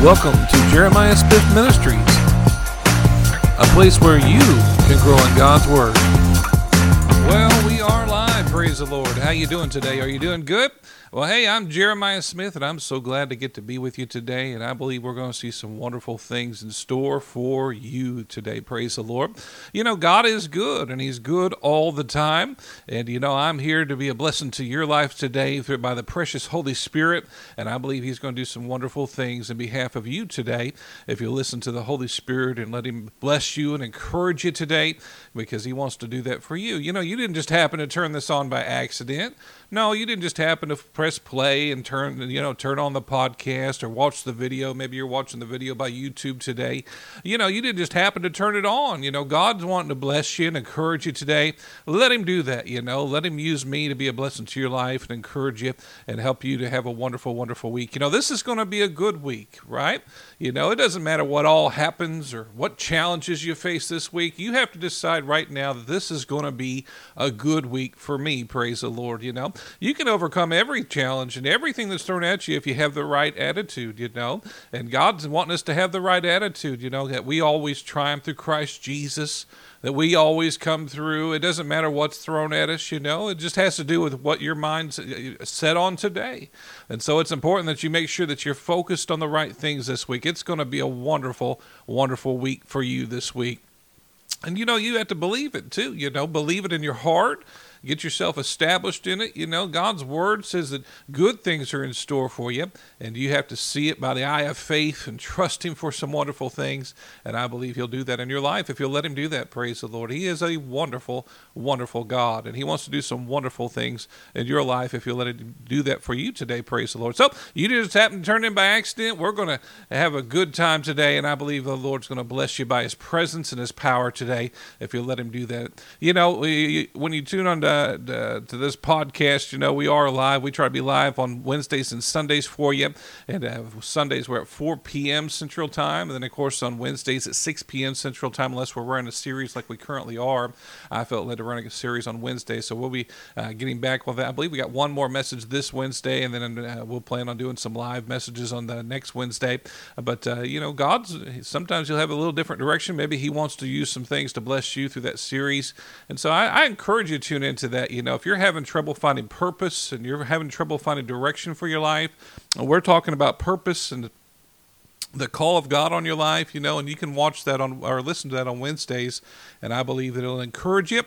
Welcome to Jeremiah Smith Ministries, a place where you can grow in God's Word. Well, we are live, praise the Lord. How you doing today? Are you doing good? Well, hey, I'm Jeremiah Smith, and I'm so glad to get to be with you today. And I believe we're going to see some wonderful things in store for you today. Praise the Lord. You know, God is good, and He's good all the time. And, you know, I'm here to be a blessing to your life today through, by the precious Holy Spirit. And I believe He's going to do some wonderful things in behalf of you today if you listen to the Holy Spirit and let Him bless you and encourage you today because He wants to do that for you. You know, you didn't just happen to turn this on by accident. No, you didn't just happen to press play and turn, you know, turn on the podcast or watch the video. Maybe you're watching the video by YouTube today. You know, you didn't just happen to turn it on. You know, God's wanting to bless you and encourage you today. Let Him do that. You know, let Him use me to be a blessing to your life and encourage you and help you to have a wonderful, wonderful week. You know, this is going to be a good week, right? You know, it doesn't matter what all happens or what challenges you face this week. You have to decide right now that this is going to be a good week for me. Praise the Lord. You know, you can overcome every challenge and everything that's thrown at you if you have the right attitude, you know. And God's wanting us to have the right attitude, you know, that we always triumph through Christ Jesus, that we always come through. It doesn't matter what's thrown at us, you know. It just has to do with what your mind's uh, set on today. And so it's important that you make sure that you're focused on the right things this week. It's going to be a wonderful, wonderful week for you this week. And you know, you have to believe it too, you know, believe it in your heart get yourself established in it. You know, God's word says that good things are in store for you, and you have to see it by the eye of faith and trust Him for some wonderful things. And I believe He'll do that in your life if you'll let Him do that. Praise the Lord. He is a wonderful, wonderful God, and He wants to do some wonderful things in your life if you'll let Him do that for you today. Praise the Lord. So you just happened to turn in by accident. We're going to have a good time today, and I believe the Lord's going to bless you by His presence and His power today if you'll let Him do that. You know, when you tune on to to, to, this podcast. You know, we are live. We try to be live on Wednesdays and Sundays for you. And uh, Sundays we're at 4 p.m. Central Time. And then, of course, on Wednesdays at 6 p.m. Central Time, unless we're running a series like we currently are. I felt led to running a series on Wednesday. So we'll be uh, getting back with that. I believe we got one more message this Wednesday, and then uh, we'll plan on doing some live messages on the next Wednesday. But, uh, you know, God's sometimes He'll have a little different direction. Maybe He wants to use some things to bless you through that series. And so I, I encourage you to tune into that. You know, if you're having trouble finding purpose and you're having trouble finding direction for your life, we're talking about purpose and the call of God on your life, you know, and you can watch that on or listen to that on Wednesdays, and I believe that it'll encourage you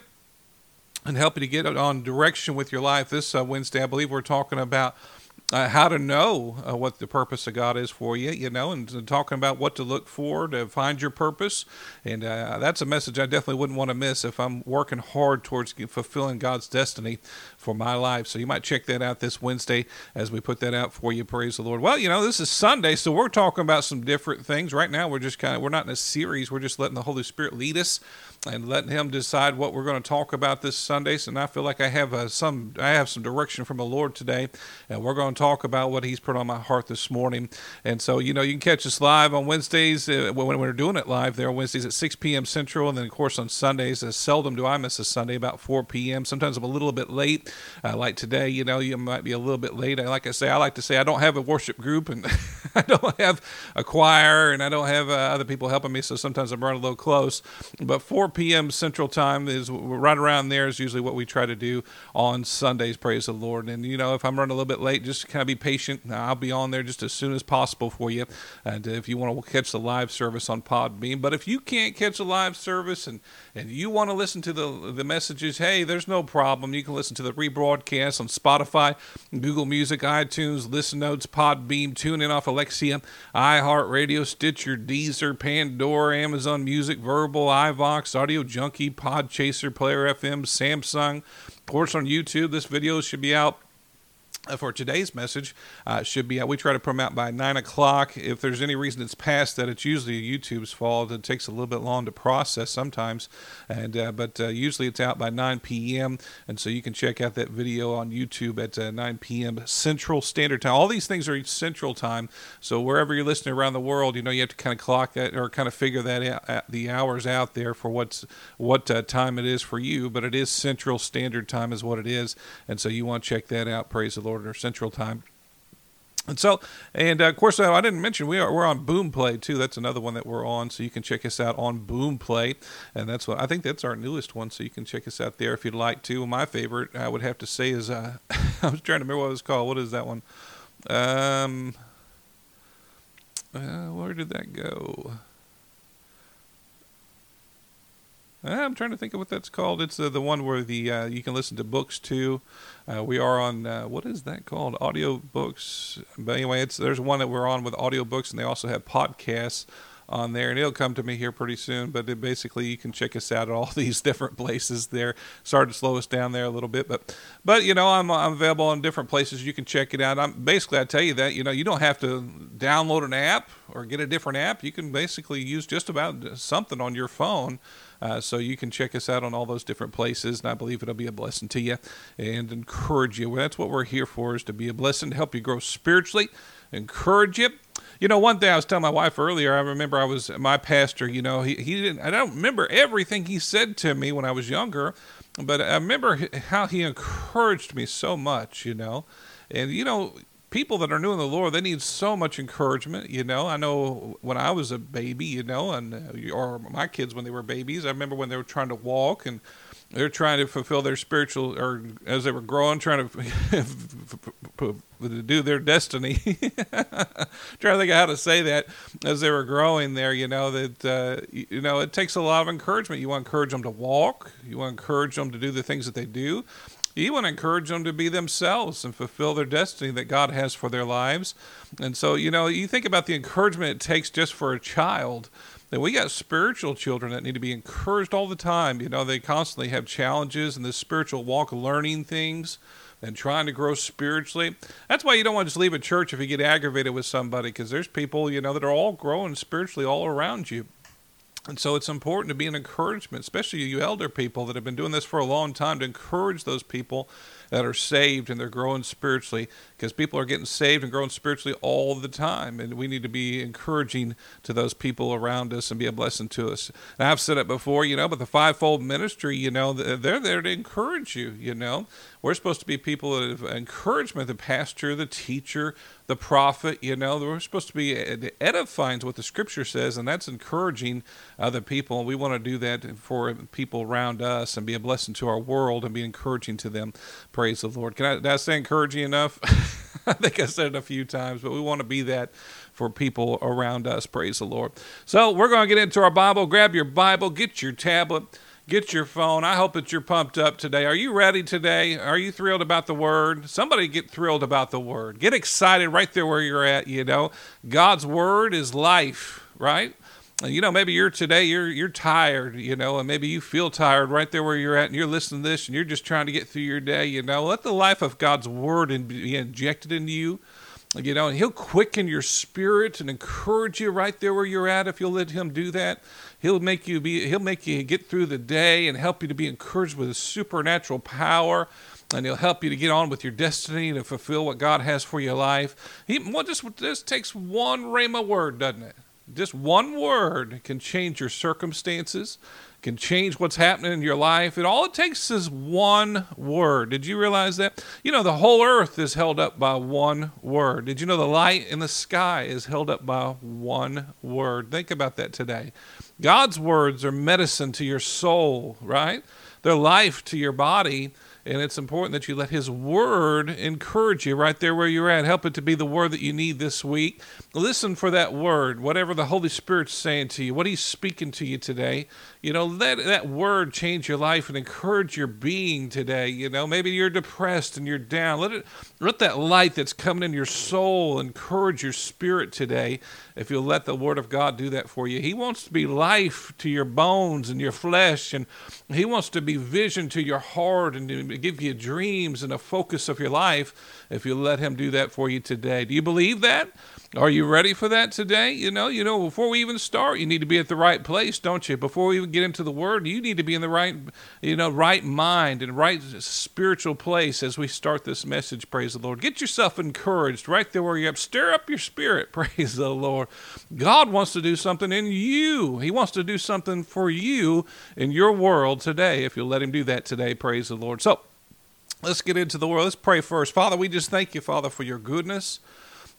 and help you to get on direction with your life. This uh, Wednesday, I believe we're talking about uh, how to know uh, what the purpose of God is for you, you know, and, and, talking about what to look for to find your purpose. And uh, that's a message I definitely wouldn't want to miss if I'm working hard towards fulfilling God's destiny for my life. So you might check that out this Wednesday as we put that out for you. Praise the Lord. Well, you know, this is Sunday, so we're talking about some different things. Right now, we're just kind of, we're not in a series, we're just letting the Holy Spirit lead us and letting him decide what we're going to talk about this Sunday. And I feel like I have uh, some I have some direction from the Lord today, and we're going to talk about what He's put on my heart this morning. And so you know you can catch us live on Wednesdays uh, when we're doing it live there Wednesdays at 6 p.m. Central, and then of course on Sundays. As seldom do I miss a Sunday about 4 p.m. Sometimes I'm a little bit late, uh, like today. You know you might be a little bit late. Like I say, I like to say I don't have a worship group and I don't have a choir and I don't have uh, other people helping me, so sometimes I'm running a little close. But 4 p.m. Central Time is right around there is usually what we try to do on Sundays. Praise the Lord. And you know, if I'm running a little bit late, just kind of be patient. I'll be on there just as soon as possible for you. And if you want to catch the live service on Podbean, but if you can't catch a live service and and you want to listen to the the messages, hey, there's no problem. You can listen to the rebroadcast on Spotify, Google Music, iTunes, Listen Notes, Podbean, tune in off Alexa, iHeartRadio, Stitcher, Deezer, Pandora, Amazon Music, Verbal, iVoox, Audio Junkie, Podchaser, Player FM, Samsung. Of course, on YouTube, this video should be out for today's message uh, should be out. We try to put them out by nine o'clock. If there's any reason it's past that, it's usually YouTube's fault. It takes a little bit long to process sometimes, and uh, but uh, usually it's out by 9 p.m. And so you can check out that video on YouTube at uh, 9 p.m. Central Standard Time. All these things are Central Time, so wherever you're listening around the world, you know you have to kind of clock that or kind of figure that out, the hours out there for what's what uh, time it is for you. But it is Central Standard Time is what it is, and so you want to check that out. Praise the Lord. Central Time. And so, and uh, of course, uh, I didn't mention we are we're on Boomplay too. That's another one that we're on, so you can check us out on Boomplay, and that's what I think that's our newest one. So you can check us out there if you'd like to. My favorite, I would have to say, is uh, I was trying to remember what it was called. What is that one? Um, uh, where did that go? I'm trying to think of what that's called. It's uh, the one where the uh, you can listen to books too. Uh, we are on uh, what is that called? Audio books. But anyway, it's there's one that we're on with audio books, and they also have podcasts on there, and it'll come to me here pretty soon. But basically, you can check us out at all these different places. There, sorry to slow us down there a little bit, but but you know, I'm I'm available in different places. You can check it out. I'm basically I tell you that you know you don't have to download an app or get a different app. You can basically use just about something on your phone uh, so you can check us out on all those different places, and I believe it'll be a blessing to you and encourage you. That's what we're here for, is to be a blessing to help you grow spiritually, encourage you. You know, one thing I was telling my wife earlier, I remember I was my pastor, you know, he, he didn't, I don't remember everything he said to me when I was younger, but I remember how he encouraged me so much, you know. And, you know, people that are new in the Lord, they need so much encouragement. You know, I know when I was a baby, you know, and uh, or my kids when they were babies, I remember when they were trying to walk and they're trying to fulfill their spiritual, or as they were growing, trying to do their destiny. trying to think of how to say that as they were growing there. You know that uh, you know it takes a lot of encouragement. You want to encourage them to walk. You want to encourage them to do the things that they do. You want to encourage them to be themselves and fulfill their destiny that God has for their lives. And so, you know, you think about the encouragement it takes just for a child. That we got spiritual children that need to be encouraged all the time. You know, they constantly have challenges in this spiritual walk, learning things and trying to grow spiritually. That's why you don't want to just leave a church if you get aggravated with somebody, because there's people, you know, that are all growing spiritually all around you. And so it's important to be an encouragement, especially you elder people that have been doing this for a long time, to encourage those people that are saved and they're growing spiritually because people are getting saved and growing spiritually all the time. And we need to be encouraging to those people around us and be a blessing to us. And I've said it before, you know, but the fivefold ministry, you know, they're there to encourage you, you know. We're supposed to be people of encouragement, the pastor, the teacher, the prophet, you know, we're supposed to be uh, edifying to what the scripture says, and that's encouraging other people. And We want to do that for people around us and be a blessing to our world and be encouraging to them. Praise the Lord. Can I, did I say encouraging enough? I think I said it a few times, but we want to be that for people around us. Praise the Lord. So we're going to get into our Bible. Grab your Bible, get your tablet get your phone. I hope that you're pumped up today. Are you ready today? Are you thrilled about the word? Somebody get thrilled about the word. Get excited right there where you're at, you know. God's word is life, right? You know, maybe you're today you're you're tired, you know, and maybe you feel tired right there where you're at and you're listening to this and you're just trying to get through your day, you know. Let the life of God's word be injected into you you know, and he'll quicken your spirit and encourage you right there where you're at if you'll let him do that. He'll make you be he'll make you get through the day and help you to be encouraged with his supernatural power. And he'll help you to get on with your destiny to fulfill what God has for your life. He well, just this takes one rhema word, doesn't it? Just one word can change your circumstances, can change what's happening in your life. And all it takes is one word. Did you realize that? You know, the whole earth is held up by one word. Did you know the light in the sky is held up by one word? Think about that today. God's words are medicine to your soul, right? They're life to your body. And it's important that you let His Word encourage you right there where you're at. Help it to be the word that you need this week. Listen for that word, whatever the Holy Spirit's saying to you, what He's speaking to you today. You know, let that word change your life and encourage your being today. You know, maybe you're depressed and you're down. Let it let that light that's coming in your soul encourage your spirit today. If you'll let the Word of God do that for you. He wants to be life to your bones and your flesh, and He wants to be vision to your heart and to give you dreams and a focus of your life if you let Him do that for you today. Do you believe that? Are you ready for that today? You know, you know, before we even start, you need to be at the right place, don't you? Before we even get into the word, you need to be in the right, you know, right mind and right spiritual place as we start this message. Praise the Lord. Get yourself encouraged right there where you're up. Stir up your spirit. Praise the Lord. God wants to do something in you. He wants to do something for you in your world today. If you'll let Him do that today, praise the Lord. So, let's get into the word. Let's pray first. Father, we just thank you, Father, for your goodness.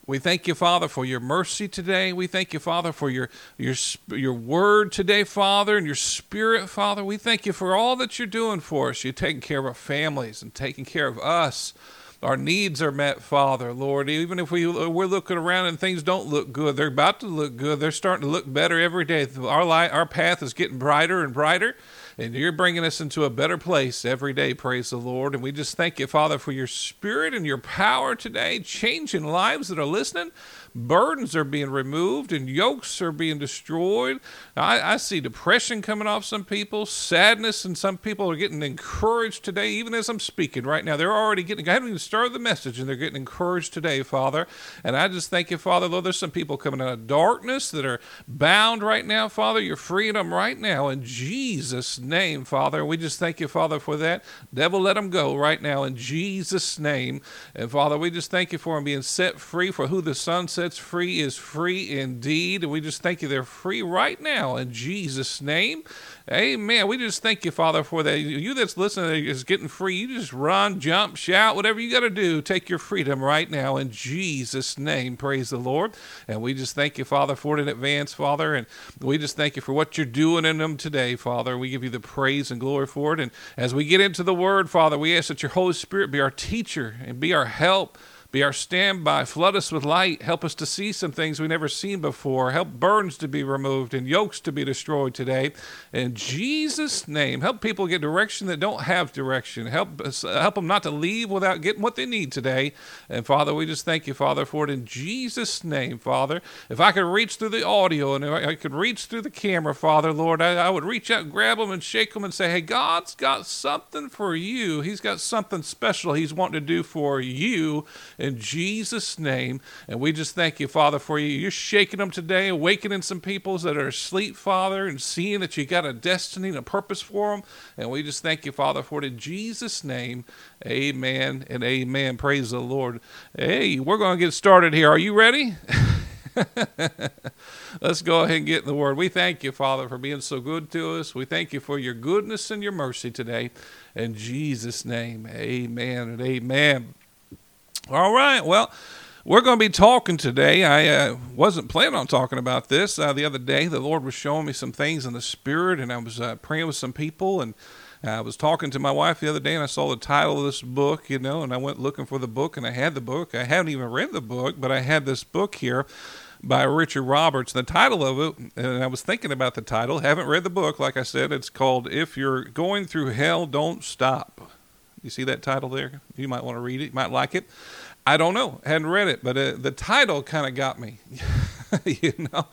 We thank you, Father, for your mercy today. We thank you, Father, for your your your word today, Father, and your spirit, Father. We thank you for all that you're doing for us. You're taking care of our families and taking care of us. Our needs are met, Father, Lord. Even if we we're looking around and things don't look good, they're about to look good. They're starting to look better every day. Our light, our path is getting brighter and brighter and you're bringing us into a better place every day. Praise the Lord. And we just thank you, Father, for your spirit and your power today, changing lives that are listening burdens are being removed and yokes are being destroyed. I, I, see depression coming off some people, sadness, and some people are getting encouraged today, even as I'm speaking right now. They're already getting, I haven't even started the message, and they're getting encouraged today, Father. And I just thank you, Father, Lord, there's some people coming out of darkness that are bound right now, Father. You're freeing them right now in Jesus' name, Father. And we just thank you, Father, for that. Devil, let them go right now in Jesus' name. And Father, we just thank you for them being set free for who the Son says sets free is free indeed. And we just thank you they're free right now in Jesus' name. Amen. We just thank you, Father, for that. You that's listening is getting free. You just run, jump, shout, whatever you got to do. Take your freedom right now in Jesus' name. Praise the Lord. And we just thank you, Father, for it in advance, Father. And we just thank you for what you're doing in them today, Father. We give you the praise and glory for it. And as we get into the word, Father, we ask that your Holy Spirit be our teacher and be our help. Be our standby. Flood us with light. Help us to see some things we never seen before. Help burdens to be removed and yokes to be destroyed today. In Jesus' name, help people get direction that don't have direction. Help us, help them not to leave without getting what they need today. And Father, we just thank you, Father, for it in Jesus' name, Father. If I could reach through the audio and I could reach through the camera, Father, Lord, I, I would reach out and grab them and shake them and say, Hey, God's got something for you. He's got something special He's wanting to do for you in Jesus' name. And we just thank you, Father, for you. You're shaking them today, awakening some peoples that are asleep, Father, and seeing that you got a destiny and a purpose for them. And we just thank you, Father, for it in Jesus' name. Amen and amen. Praise the Lord. Hey, we're going to get started here. Are you ready? Let's go ahead and get in the word. We thank you, Father, for being so good to us. We thank you for your goodness and your mercy today. In Jesus' name, amen and amen. All right. Well, we're going to be talking today. I uh, wasn't planning on talking about this uh, the other day. The Lord was showing me some things in the Spirit, and I was uh, praying with some people, and I was talking to my wife the other day, and I saw the title of this book, you know, and I went looking for the book, and I had the book. I haven't even read the book, but I had this book here by Richard Roberts. The title of it, and I was thinking about the title, haven't read the book, like I said, it's called If You're Going Through Hell, Don't Stop. You see that title there? You might want to read it. You might like it. I don't know. Hadn't read it, but uh, the title kind of got me. you know,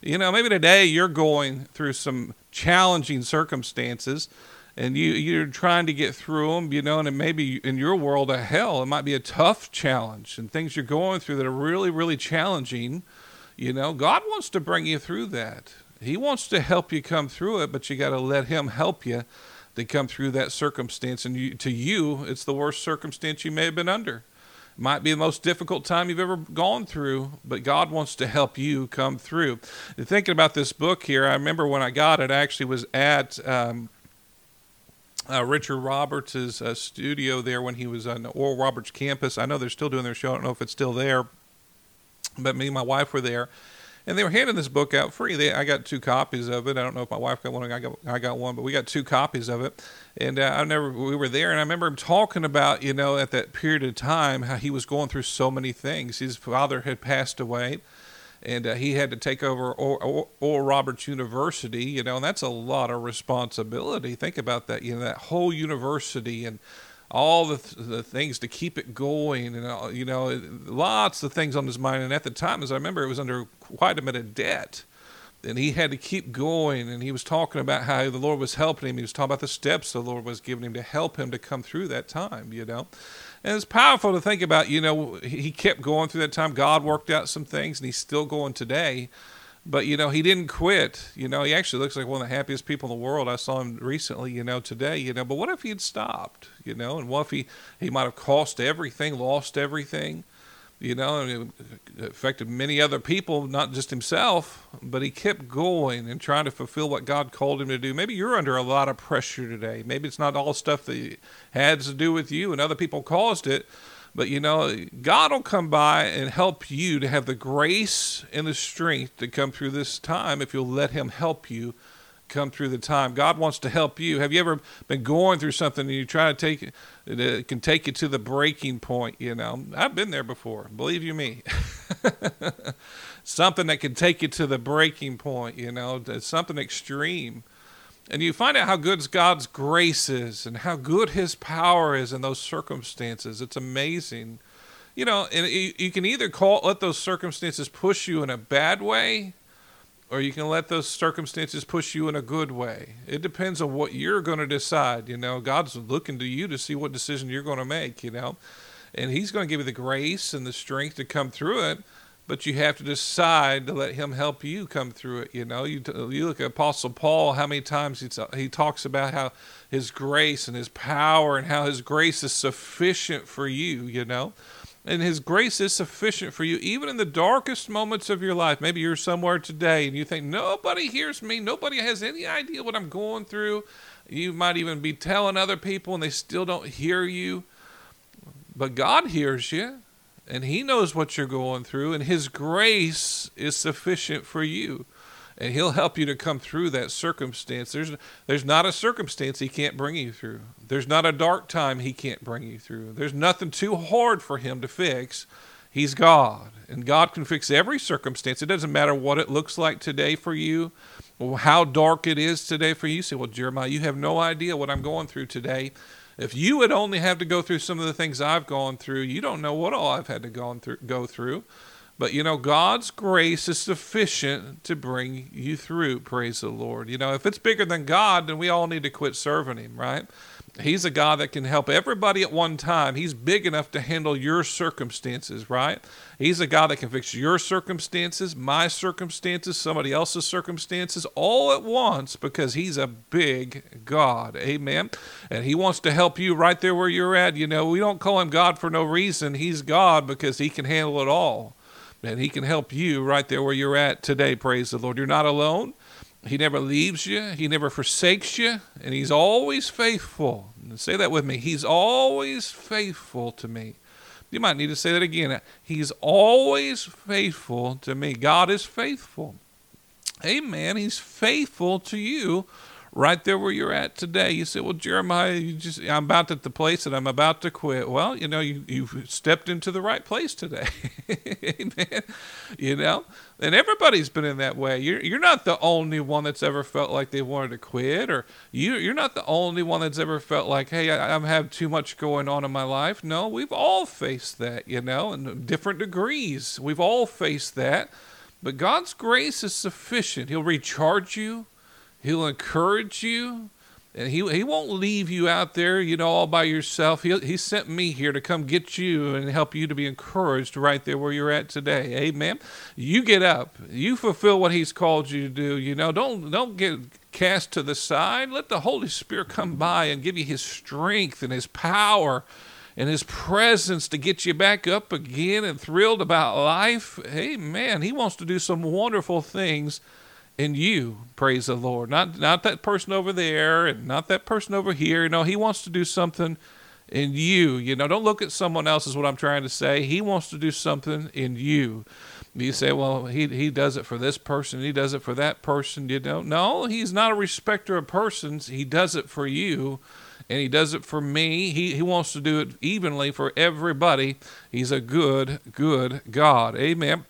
you know. Maybe today you're going through some challenging circumstances, and you you're trying to get through them. You know, and it may in your world of hell. It might be a tough challenge, and things you're going through that are really really challenging. You know, God wants to bring you through that. He wants to help you come through it, but you got to let Him help you they come through that circumstance, and you, to you, it's the worst circumstance you may have been under. It might be the most difficult time you've ever gone through, but God wants to help you come through. And thinking about this book here, I remember when I got it, I actually was at um, uh, Richard Roberts' uh, studio there when he was on Oral Roberts campus. I know they're still doing their show. I don't know if it's still there, but me and my wife were there and they were handing this book out free. They, I got two copies of it. I don't know if my wife got one. I got I got one, but we got two copies of it. And uh, I never we were there, and I remember him talking about you know at that period of time how he was going through so many things. His father had passed away, and uh, he had to take over Oral Roberts University. You know, and that's a lot of responsibility. Think about that. You know, that whole university and all the, th- the things to keep it going and uh, you know lots of things on his mind. And at the time as i remember it was under quite a bit of debt. And he had to keep going. And he was talking about how the lord was helping him. He was talking about the steps the lord was giving him to help him to come through that time you know. And it's powerful to think about you know he kept going through that time. God worked out some things and he's still going today but you know he didn't quit. You know he actually looks like one of the happiest people in the world. I saw him recently you know today you know. But what if he had stopped you know? And what if he he might have cost everything lost everything you know? And it affected many other people not just himself but he kept going and trying to fulfill what god called him to do. Maybe you're under a lot of pressure today. Maybe it's not all stuff that had to do with you and other people caused it But you know, God will come by and help you to have the grace and the strength to come through this time if you'll let Him help you come through the time. God wants to help you. Have you ever been going through something and you try to take it, it can take you to the breaking point? You know, I've been there before. Believe you me. something that can take you to the breaking point. You know, something extreme and you find out how good God's grace is and how good His power is in those circumstances. It's amazing. You know, and you, can either call let those circumstances push you in a bad way, or you can let those circumstances push you in a good way. It depends on what you're going to decide. You know, God's looking to you to see what decision you're going to make. You know, and He's going to give you the grace and the strength to come through it but you have to decide to let him help you come through it you know? You, you look at apostle paul how many times he, t- he talks about how his grace and his power and how his grace is sufficient for you you know? And his grace is sufficient for you even in the darkest moments of your life. Maybe you're somewhere today and you think nobody hears me. Nobody has any idea what i'm going through. You might even be telling other people and they still don't hear you. But god hears you and He knows what you're going through, and His grace is sufficient for you. And He'll help you to come through that circumstance. There's, there's not a circumstance He can't bring you through, there's not a dark time He can't bring you through. There's nothing too hard for Him to fix. He's God, and God can fix every circumstance. It doesn't matter what it looks like today for you, or how dark it is today for you. you say, Well, Jeremiah, you have no idea what I'm going through today. If you would only have to go through some of the things I've gone through, you don't know what all I've had to go through. Go through. But you know, God's grace is sufficient to bring you through. Praise the Lord. You know, if it's bigger than God, then we all need to quit serving Him, right? He's a God that can help everybody at one time. He's big enough to handle your circumstances, right? He's a God that can fix your circumstances, my circumstances, somebody else's circumstances all at once because He's a big God. Amen. And He wants to help you right there where you're at. You know, we don't call Him God for no reason. He's God because He can handle it all. And He can help you right there where you're at today. Praise the Lord. You're not alone. He never leaves you, He never forsakes you, and He's always faithful. say that with me. He's always faithful to me. You might need to say that again. He's always faithful to me. God is faithful. Amen. He's faithful to you right there where you're at today. You say, "Well, Jeremiah, you just I'm about at the place that I'm about to quit." Well, you know, you you've stepped into the right place today. Amen. You know, and everybody's been in that way. You're you're not the only one that's ever felt like they wanted to quit, or you you're not the only one that's ever felt like, "Hey, I, I have too much going on in my life." No, we've all faced that, you know, in different degrees. We've all faced that. But God's grace is sufficient. He'll recharge you. He'll encourage you. And he, he won't leave you out there, you know, all by yourself. He, he sent me here to come get you and help you to be encouraged right there where you're at today. Amen. You get up. You fulfill what he's called you to do. You know, don't don't get cast to the side. Let the Holy Spirit come by and give you his strength and his power and his presence to get you back up again and thrilled about life. Amen. He wants to do some wonderful things in you, praise the Lord. Not not that person over there and not that person over here. No, he wants to do something in you. You know, don't look at someone else is what I'm trying to say. He wants to do something in you. You say, well, he he does it for this person, he does it for that person, you know. No, he's not a respecter of persons. He does it for you and he does it for me. He, he wants to do it evenly for everybody. He's a good, good God. Amen.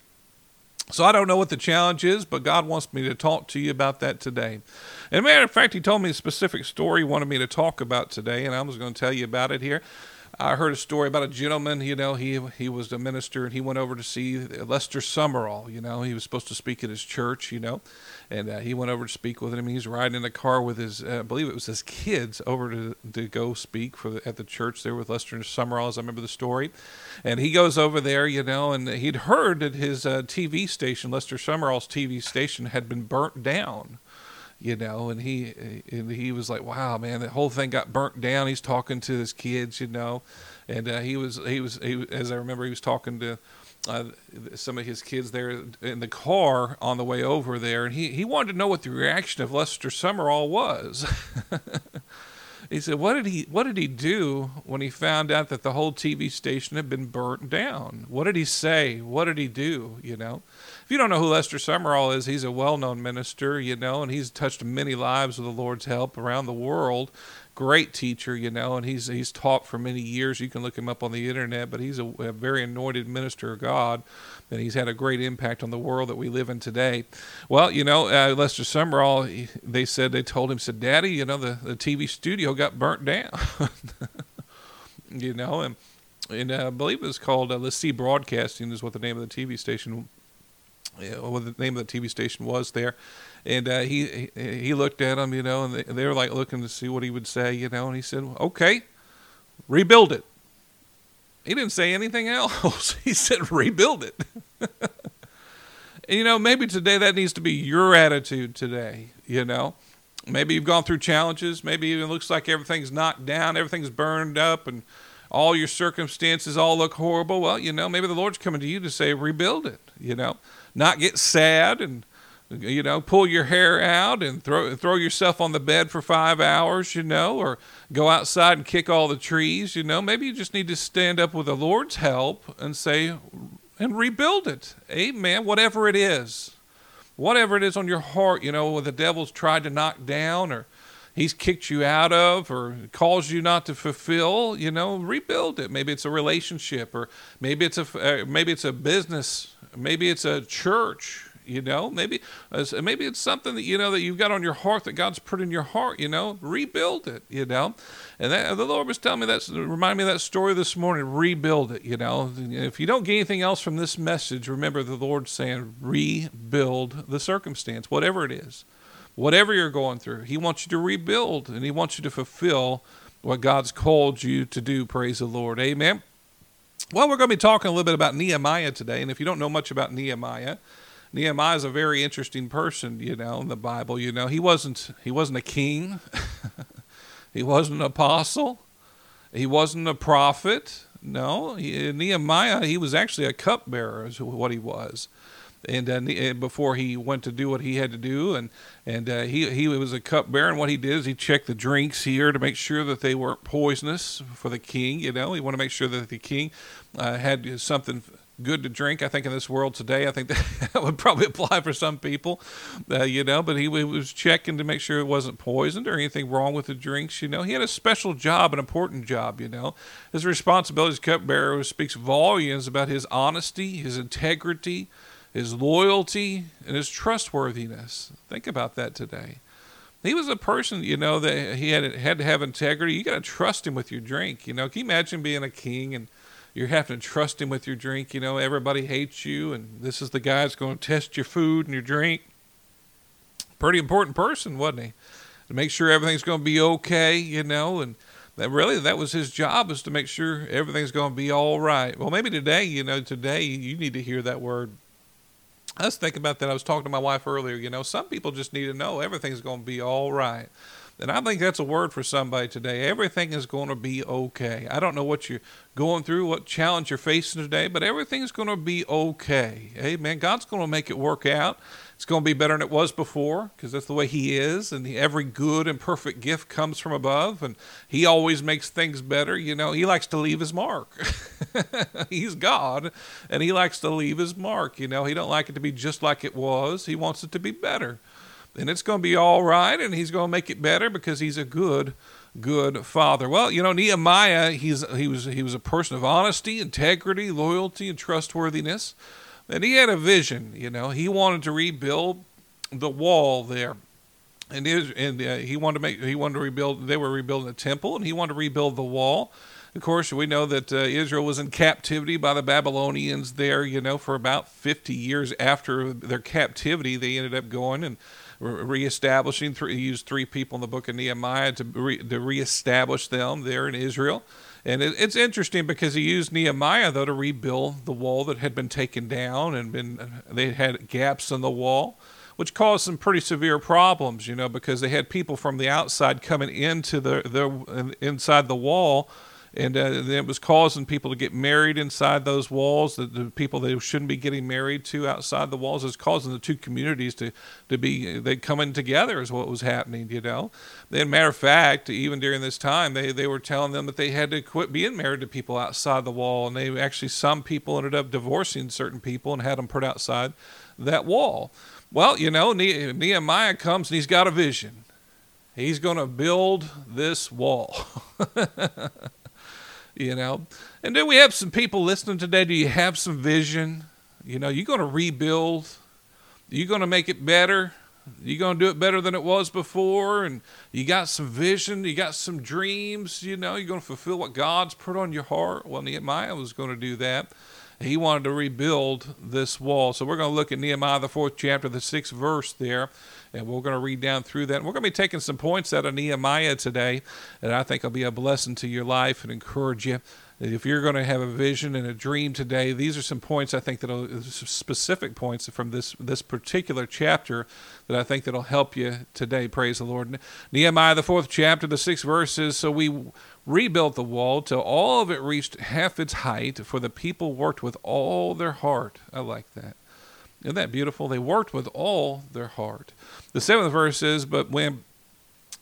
So I don't know what the challenge is, but God wants me to talk to you about that today. And matter of fact, He told me a specific story He wanted me to talk about today, and I was going to tell you about it here. I heard a story about a gentleman, you know, he he was a minister and he went over to see Lester Sumrall, you know, he was supposed to speak at his church, you know, and uh, he went over to speak with him. He's riding in the car with his, uh, I believe it was his kids, over to to go speak for the, at the church there with Lester Sumrall, as I remember the story. And he goes over there, you know, and he'd heard that his uh, TV station, Lester Sumrall's TV station, had been burnt down you know and he and he was like wow man the whole thing got burnt down he's talking to his kids you know and uh, he was he was he, as i remember he was talking to uh, some of his kids there in the car on the way over there and he, he wanted to know what the reaction of lester sumrall was he said, "What did he What did he do when he found out that the whole TV station had been burnt down? What did he say? What did he do? You know." If you don't know who Lester Sumrall is, he's a well-known minister, you know, and he's touched many lives with the Lord's help around the world great teacher, you know, and he's he's taught for many years. You can look him up on the internet, but he's a, a, very anointed minister of God, and he's had a great impact on the world that we live in today. Well, you know, uh, Lester Sumrall, he, they said they told him, said, "Daddy, you know, the the TV studio got burnt down." you know, and and uh, I believe it was called uh, LeSEA Broadcasting is what the name of the TV station, what the name of the TV station was there and uh, he he looked at him, you know, and they, they were like looking to see what he would say, you know, and he said, "Okay, rebuild it." He didn't say anything else. he said, "Rebuild it." and you know, maybe today that needs to be your attitude today. You know, maybe you've gone through challenges. Maybe it looks like everything's knocked down, everything's burned up, and all your circumstances all look horrible. Well, you know, maybe the Lord's coming to you to say, rebuild it. You know, not get sad and you know, pull your hair out and throw throw yourself on the bed for five hours, you know, or go outside and kick all the trees, you know. Maybe you just need to stand up with the Lord's help and say and rebuild it. Amen. Whatever it is, whatever it is on your heart, you know, the devil's tried to knock down or he's kicked you out of or caused you not to fulfill, you know, rebuild it. Maybe it's a relationship or maybe it's a uh, maybe it's a business, maybe it's a church you know, maybe uh, maybe it's something that you know that you've got on your heart that God's put in your heart. You know, rebuild it. You know, and that, the Lord was telling me that, remind me of that story this morning. Rebuild it. You know, if you don't get anything else from this message, remember the Lord's saying, rebuild the circumstance, whatever it is, whatever you're going through. He wants you to rebuild, and He wants you to fulfill what God's called you to do. Praise the Lord. Amen. Well, we're going to be talking a little bit about Nehemiah today, and if you don't know much about Nehemiah, Nehemiah is a very interesting person, you know, in the Bible. You know, he wasn't he wasn't a king, he wasn't an apostle, he wasn't a prophet. No, he, Nehemiah he was actually a cupbearer, is what he was. And uh, before he went to do what he had to do, and and uh, he he was a cupbearer, and what he did is he checked the drinks here to make sure that they weren't poisonous for the king. You know, he wanted to make sure that the king uh, had something good to drink. I think in this world today, I think that would probably apply for some people, uh, you know. But he, he, was checking to make sure it wasn't poisoned or anything wrong with the drinks. You know, he had a special job, an important job. You know, his responsibility as cupbearer speaks volumes about his honesty, his integrity, his loyalty, and his trustworthiness. Think about that today. He was a person, you know, that he had had to have integrity. You got to trust him with your drink. You know, can you imagine being a king and you're having to trust him with your drink. You know, everybody hates you, and this is the guy that's going to test your food and your drink. Pretty important person, wasn't he? To make sure everything's going to be okay, you know, and that really that was his job is to make sure everything's going to be all right. Well, maybe today, you know, today you need to hear that word. I was thinking about that. I was talking to my wife earlier. You know, some people just need to know everything's going to be all right. And I think that's a word for somebody today. Everything is going to be okay. I don't know what you're going through, what challenge you're facing today, but everything's going to be okay. Amen. God's going to make it work out. It's going to be better than it was before because that's the way He is. And every good and perfect gift comes from above. And He always makes things better. You know, He likes to leave His mark. He's God and He likes to leave His mark. You know, He don't like it to be just like it was, He wants it to be better and it's going to be all right, and he's going to make it better because he's a good, good father. Well, you know, Nehemiah, he's he was he was a person of honesty, integrity, loyalty, and trustworthiness, and he had a vision. You know, he wanted to rebuild the wall there. And, his, and uh, he wanted to make he wanted to rebuild. They were rebuilding the temple, and he wanted to rebuild the wall. Of course, we know that uh, Israel was in captivity by the Babylonians there, you know, for about 50 years after their captivity. They ended up going and reestablishing. Three, used three people in the book of Nehemiah to, re, to reestablish them there in Israel. And it, it's interesting because he used Nehemiah though to rebuild the wall that had been taken down and been they had gaps in the wall, which caused some pretty severe problems. You know because they had people from the outside coming into the the inside the wall and uh, it was causing people to get married inside those walls. The, the people they shouldn't be getting married to outside the walls is causing the two communities to to be they coming together is what was happening. You know, and matter of fact, even during this time, they they were telling them that they had to quit being married to people outside the wall, and they actually some people ended up divorcing certain people and had them put outside that wall. Well, you know, Nehemiah comes and he's got a vision. He's going to build this wall. you know. And do we have some people listening today? Do you have some vision? You know, you're going to rebuild. You're going to make it better. You're going to do it better than it was before. And you got some vision. You got some dreams. You know, you're going to fulfill what God's put on your heart. Well, Nehemiah was going to do that. He wanted to rebuild this wall. So we're going to look at Nehemiah, the fourth chapter, the sixth verse there and we're going to read down through that. And we're going to be taking some points out of Nehemiah today that I think will be a blessing to your life and encourage you. If you're going to have a vision and a dream today, these are some points I think that'll specific points from this this particular chapter that I think that'll help you today. Praise the Lord. Nehemiah the fourth chapter, the sixth verses. So we rebuilt the wall till all of it reached half its height, for the people worked with all their heart. I like that. Isn't that beautiful? They worked with all their heart. The seventh verse says, But when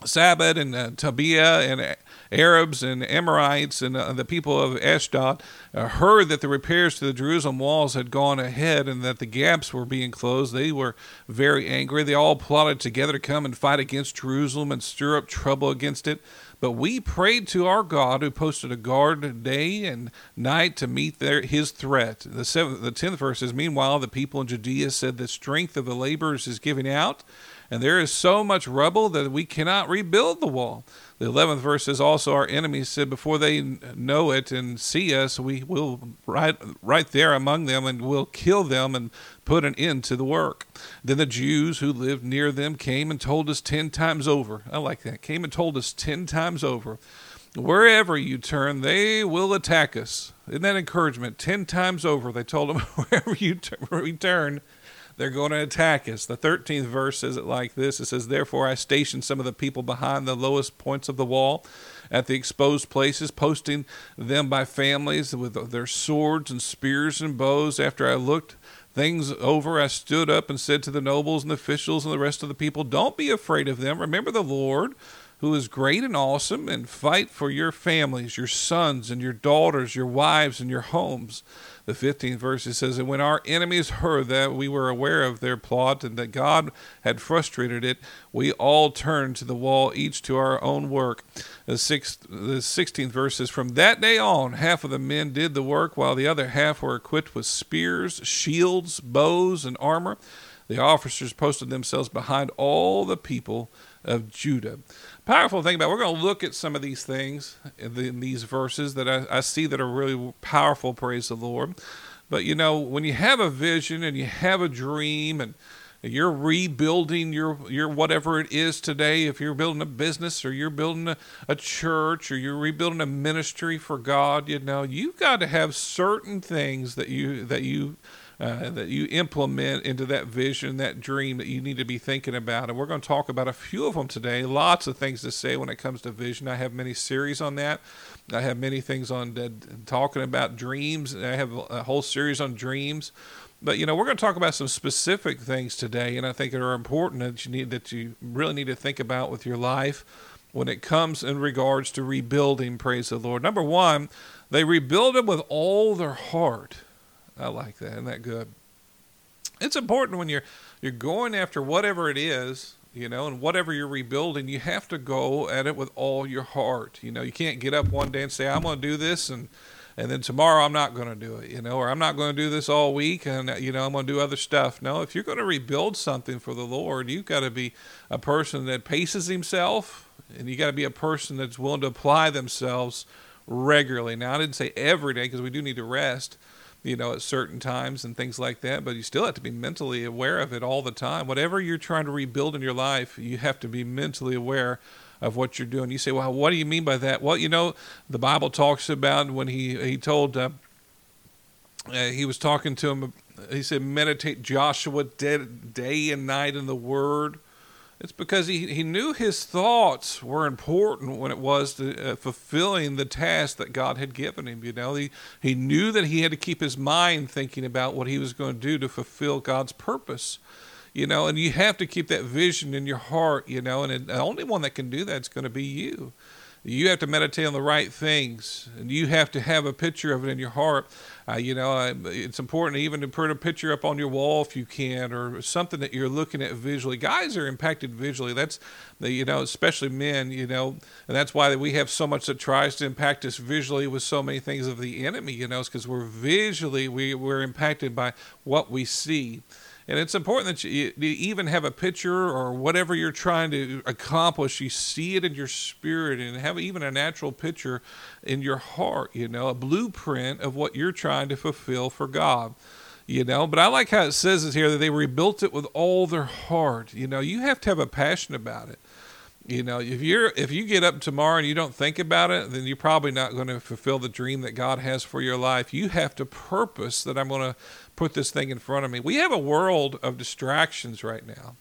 Sabbath and uh, and Arabs and Amorites and uh, the people of Ashdod uh, heard that the repairs to the Jerusalem walls had gone ahead and that the gaps were being closed, they were very angry. They all plotted together to come and fight against Jerusalem and stir up trouble against it. But we prayed to our God, who posted a guard day and night to meet their, his threat. The seventh, the tenth verse says, Meanwhile, the people in Judea said, The strength of the laborers is giving out, and there is so much rubble that we cannot rebuild the wall. The 11th verse says, Also our enemies said, Before they know it and see us, we will right, right there among them and will kill them and put an end to the work. Then the Jews who lived near them came and told us ten times over. I like that. Came and told us ten times over. Wherever you turn, they will attack us. Isn't that encouragement? Ten times over, they told them, wherever you turn, they're going to attack us. The 13th verse says it like this It says, Therefore I stationed some of the people behind the lowest points of the wall at the exposed places, posting them by families with their swords and spears and bows. After I looked things over, I stood up and said to the nobles and the officials and the rest of the people, Don't be afraid of them. Remember the Lord who is great and awesome, and fight for your families, your sons and your daughters, your wives and your homes the 15th verse, it says, And when our enemies heard that we were aware of their plot and that God had frustrated it, we all turned to the wall, each to our own work. The, sixth, the 16th verse says, From that day on, half of the men did the work, while the other half were equipped with spears, shields, bows, and armor. The officers posted themselves behind all the people of Judah powerful thing about it, we're going to look at some of these things in, the, in these verses that I, I, see that are really powerful praise the lord. But you know when you have a vision and you have a dream and you're rebuilding your your whatever it is today if you're building a business or you're building a, a church or you're rebuilding a ministry for god you know you've got to have certain things that you that you uh, that you implement into that vision, that dream that you need to be thinking about. And we're going to talk about a few of them today. Lots of things to say when it comes to vision. I have many series on that. I have many things on uh, talking about dreams. I have a whole series on dreams. But you know, we're going to talk about some specific things today, and I think are important that you need that you really need to think about with your life when it comes in regards to rebuilding. Praise the Lord. Number one, they rebuild it with all their heart. I like that. Isn't that good? It's important when you're you're going after whatever it is, you know, and whatever you're rebuilding, you have to go at it with all your heart. You know, you can't get up one day and say, "I'm going to do this," and and then tomorrow I'm not going to do it, you know, or I'm not going to do this all week, and uh, you know I'm going to do other stuff. No, if you're going to rebuild something for the Lord, you've got to be a person that paces himself, and you got to be a person that's willing to apply themselves regularly. Now, I didn't say every day because we do need to rest you know, at certain times and things like that. But you still have to be mentally aware of it all the time. Whatever you're trying to rebuild in your life, you have to be mentally aware of what you're doing. You say, well, what do you mean by that? Well, you know, the Bible talks about when he he told uh, uh, he was talking to him. He said, meditate Joshua day, day and night in the Word. It's because he, he knew his thoughts were important when it was to uh, fulfilling the task that God had given him. You know, he, he knew that he had to keep his mind thinking about what he was going to do to fulfill God's purpose. You know, and you have to keep that vision in your heart, you know, and the only one that can do that is going to be you. You have to meditate on the right things, and you have to have a picture of it in your heart. Uh, you know, it's important even to put a picture up on your wall if you can, or something that you're looking at visually. Guys are impacted visually. That's the, you know, especially men. You know, and that's why we have so much that tries to impact us visually with so many things of the enemy. You know, because we're visually we we're impacted by what we see. And it's important that you, you, even have a picture or whatever you're trying to accomplish, you see it in your spirit and have even a natural picture in your heart, you know, a blueprint of what you're trying to fulfill for God. You know, but I like how it says it here that they rebuilt it with all their heart. You know, you have to have a passion about it. You know, if you're if you get up tomorrow and you don't think about it, then you're probably not going to fulfill the dream that God has for your life. You have to purpose that I'm going to put this thing in front of me. We have a world of distractions right now,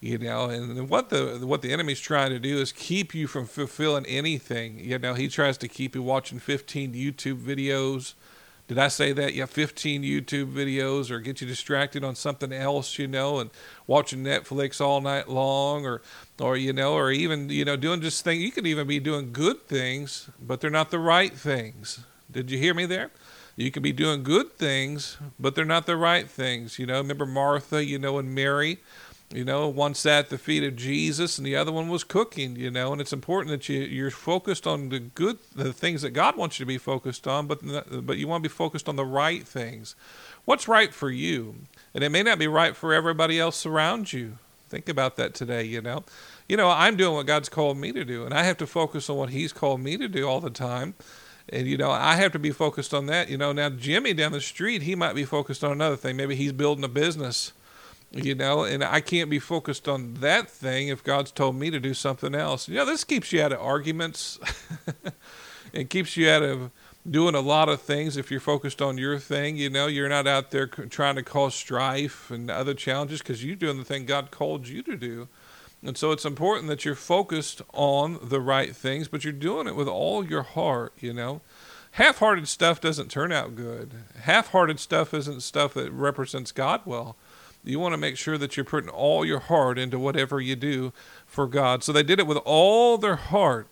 you know, and what the what the enemy's trying to do is keep you from fulfilling anything. You know, he tries to keep you watching 15 YouTube videos. Did I say that? Yeah, 15 YouTube videos or get you distracted on something else, you know, and watching Netflix all night long or or you know, or even, you know, doing just things you could even be doing good things, but they're not the right things. Did you hear me there? You can be doing good things, but they're not the right things. You know, remember Martha, you know, and Mary, you know, one sat at the feet of Jesus and the other one was cooking, you know, and it's important that you, you're focused on the good, the things that God wants you to be focused on, but, but you want to be focused on the right things. What's right for you? And it may not be right for everybody else around you. Think about that today, you know. You know, I'm doing what God's called me to do, and I have to focus on what He's called me to do all the time and you know i have to be focused on that you know now jimmy down the street he might be focused on another thing maybe he's building a business you know and i can't be focused on that thing if god's told me to do something else you know this keeps you out of arguments it keeps you out of doing a lot of things if you're focused on your thing you know you're not out there trying to cause strife and other challenges because you're doing the thing god called you to do and so it's important that you're focused on the right things, but you're doing it with all your heart, you know. Half hearted stuff doesn't turn out good. Half hearted stuff isn't stuff that represents God well. You want to make sure that you're putting all your heart into whatever you do for God. So they did it with all their heart.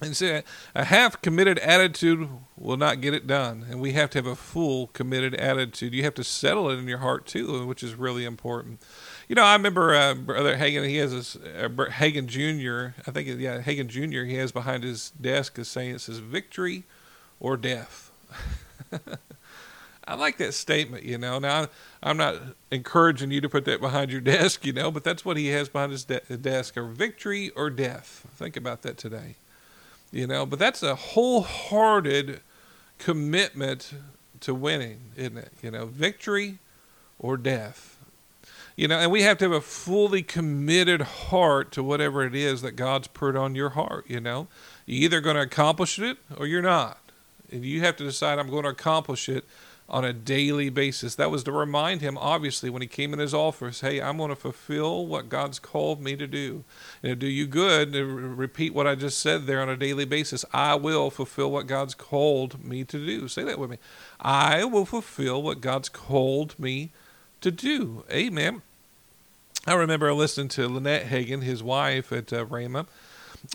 And see, a half committed attitude will not get it done. And we have to have a full committed attitude. You have to settle it in your heart too, which is really important. You know, I remember uh, Brother Hagin. He has this uh, Hagin Jr. I think yeah, Hagin Jr. He has behind his desk is saying it says victory or death. I like that statement. You know, now I'm not encouraging you to put that behind your desk. You know, but that's what he has behind his de- desk: or victory or death. Think about that today. You know, but that's a wholehearted commitment to winning, isn't it? You know, victory or death. You know, and we have to have a fully committed heart to whatever it is that God's put on your heart, you know. You're either going to accomplish it or you're not. And you have to decide, I'm going to accomplish it on a daily basis. That was to remind him, obviously, when he came in his office, hey, I'm going to fulfill what God's called me to do. And it'll do you good to repeat what I just said there on a daily basis. I will fulfill what God's called me to do. Say that with me. I will fulfill what God's called me to do. Amen. I remember listening to Lynette Hagin, his wife at uh,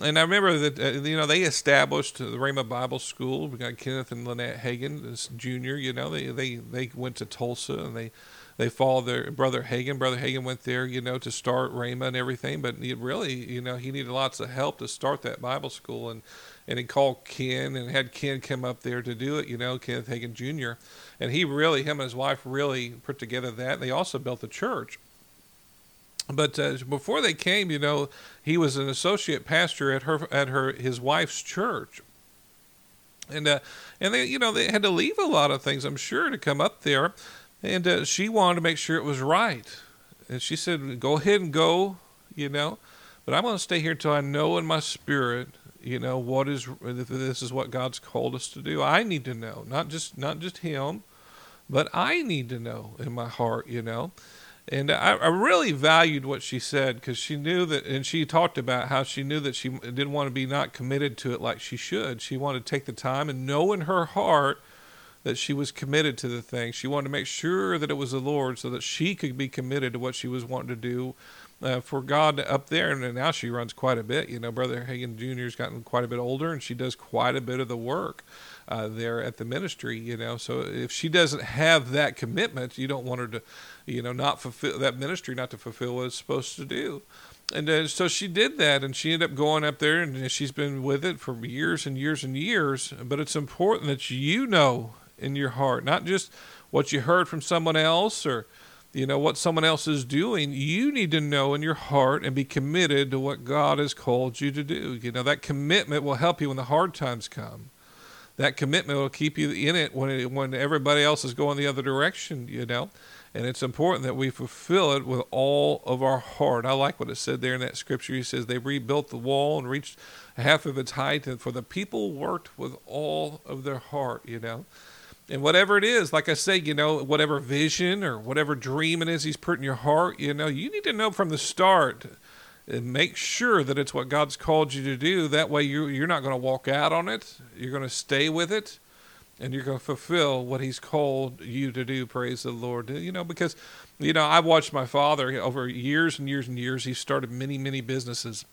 and I remember that uh, you know they established the Rhema Bible School. We got Kenneth and Lynette this junior. You know they they they went to Tulsa and they they followed their brother Hagin. Brother Hagin went there, you know, to start Rhema and everything. But he really, you know, he needed lots of help to start that Bible school, and and he called Ken and had Ken come up there to do it. You know, Kenneth Hagin Jr. And he really, him and his wife really put together that. They also built the church. But uh, before they came, you know, he was an associate pastor at her at her his wife's church, and uh, and they you know they had to leave a lot of things, I'm sure, to come up there, and uh, she wanted to make sure it was right, and she said, "Go ahead and go," you know, but I'm going to stay here until I know in my spirit you know what is this is what God's called us to do. I need to know, not just not just him, but I need to know in my heart, you know. And I, I really valued what she said because she knew that, and she talked about how she knew that she didn't want to be not committed to it like she should. She wanted to take the time and know in her heart that she was committed to the thing. She wanted to make sure that it was the Lord so that she could be committed to what she was wanting to do uh, for God up there. And now she runs quite a bit. You know, Brother Hagin Jr. has gotten quite a bit older and she does quite a bit of the work uh, there at the ministry, you know. So if she doesn't have that commitment, you don't want her to, you know, not fulfill that ministry, not to fulfill what it's supposed to do. And uh, so she did that, and she ended up going up there, and she's been with it for years and years and years. But it's important that you know in your heart, not just what you heard from someone else or you know what someone else is doing you need to know in your heart and be committed to what god has called you to do you know that commitment will help you when the hard times come that commitment will keep you in it when it, when everybody else is going the other direction, you know. And it's important that we fulfill it with all of our heart. I like what it said there in that scripture. He says they rebuilt the wall and reached half of its height, and for the people worked with all of their heart, you know. And whatever it is, like I say, you know, whatever vision or whatever dream it is He's put in your heart, you know, you need to know from the start and make sure that it's what God's called you to do. That way, you you're not going to walk out on it. You're going to stay with it, and you're going to fulfill what He's called you to do. Praise the Lord. You know, because you know I watched my father over years and years and years. He started many many businesses.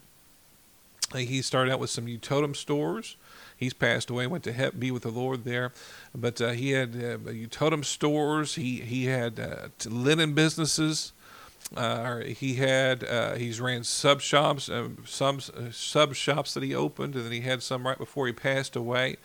He started out with some totem stores. He's passed away, went to be with the Lord there, but uh, he had uh, totem stores. He he had uh, linen businesses. Uh, he had uh, he's ran sub shops, uh, some sub shops that he opened, and then he had some right before he passed away.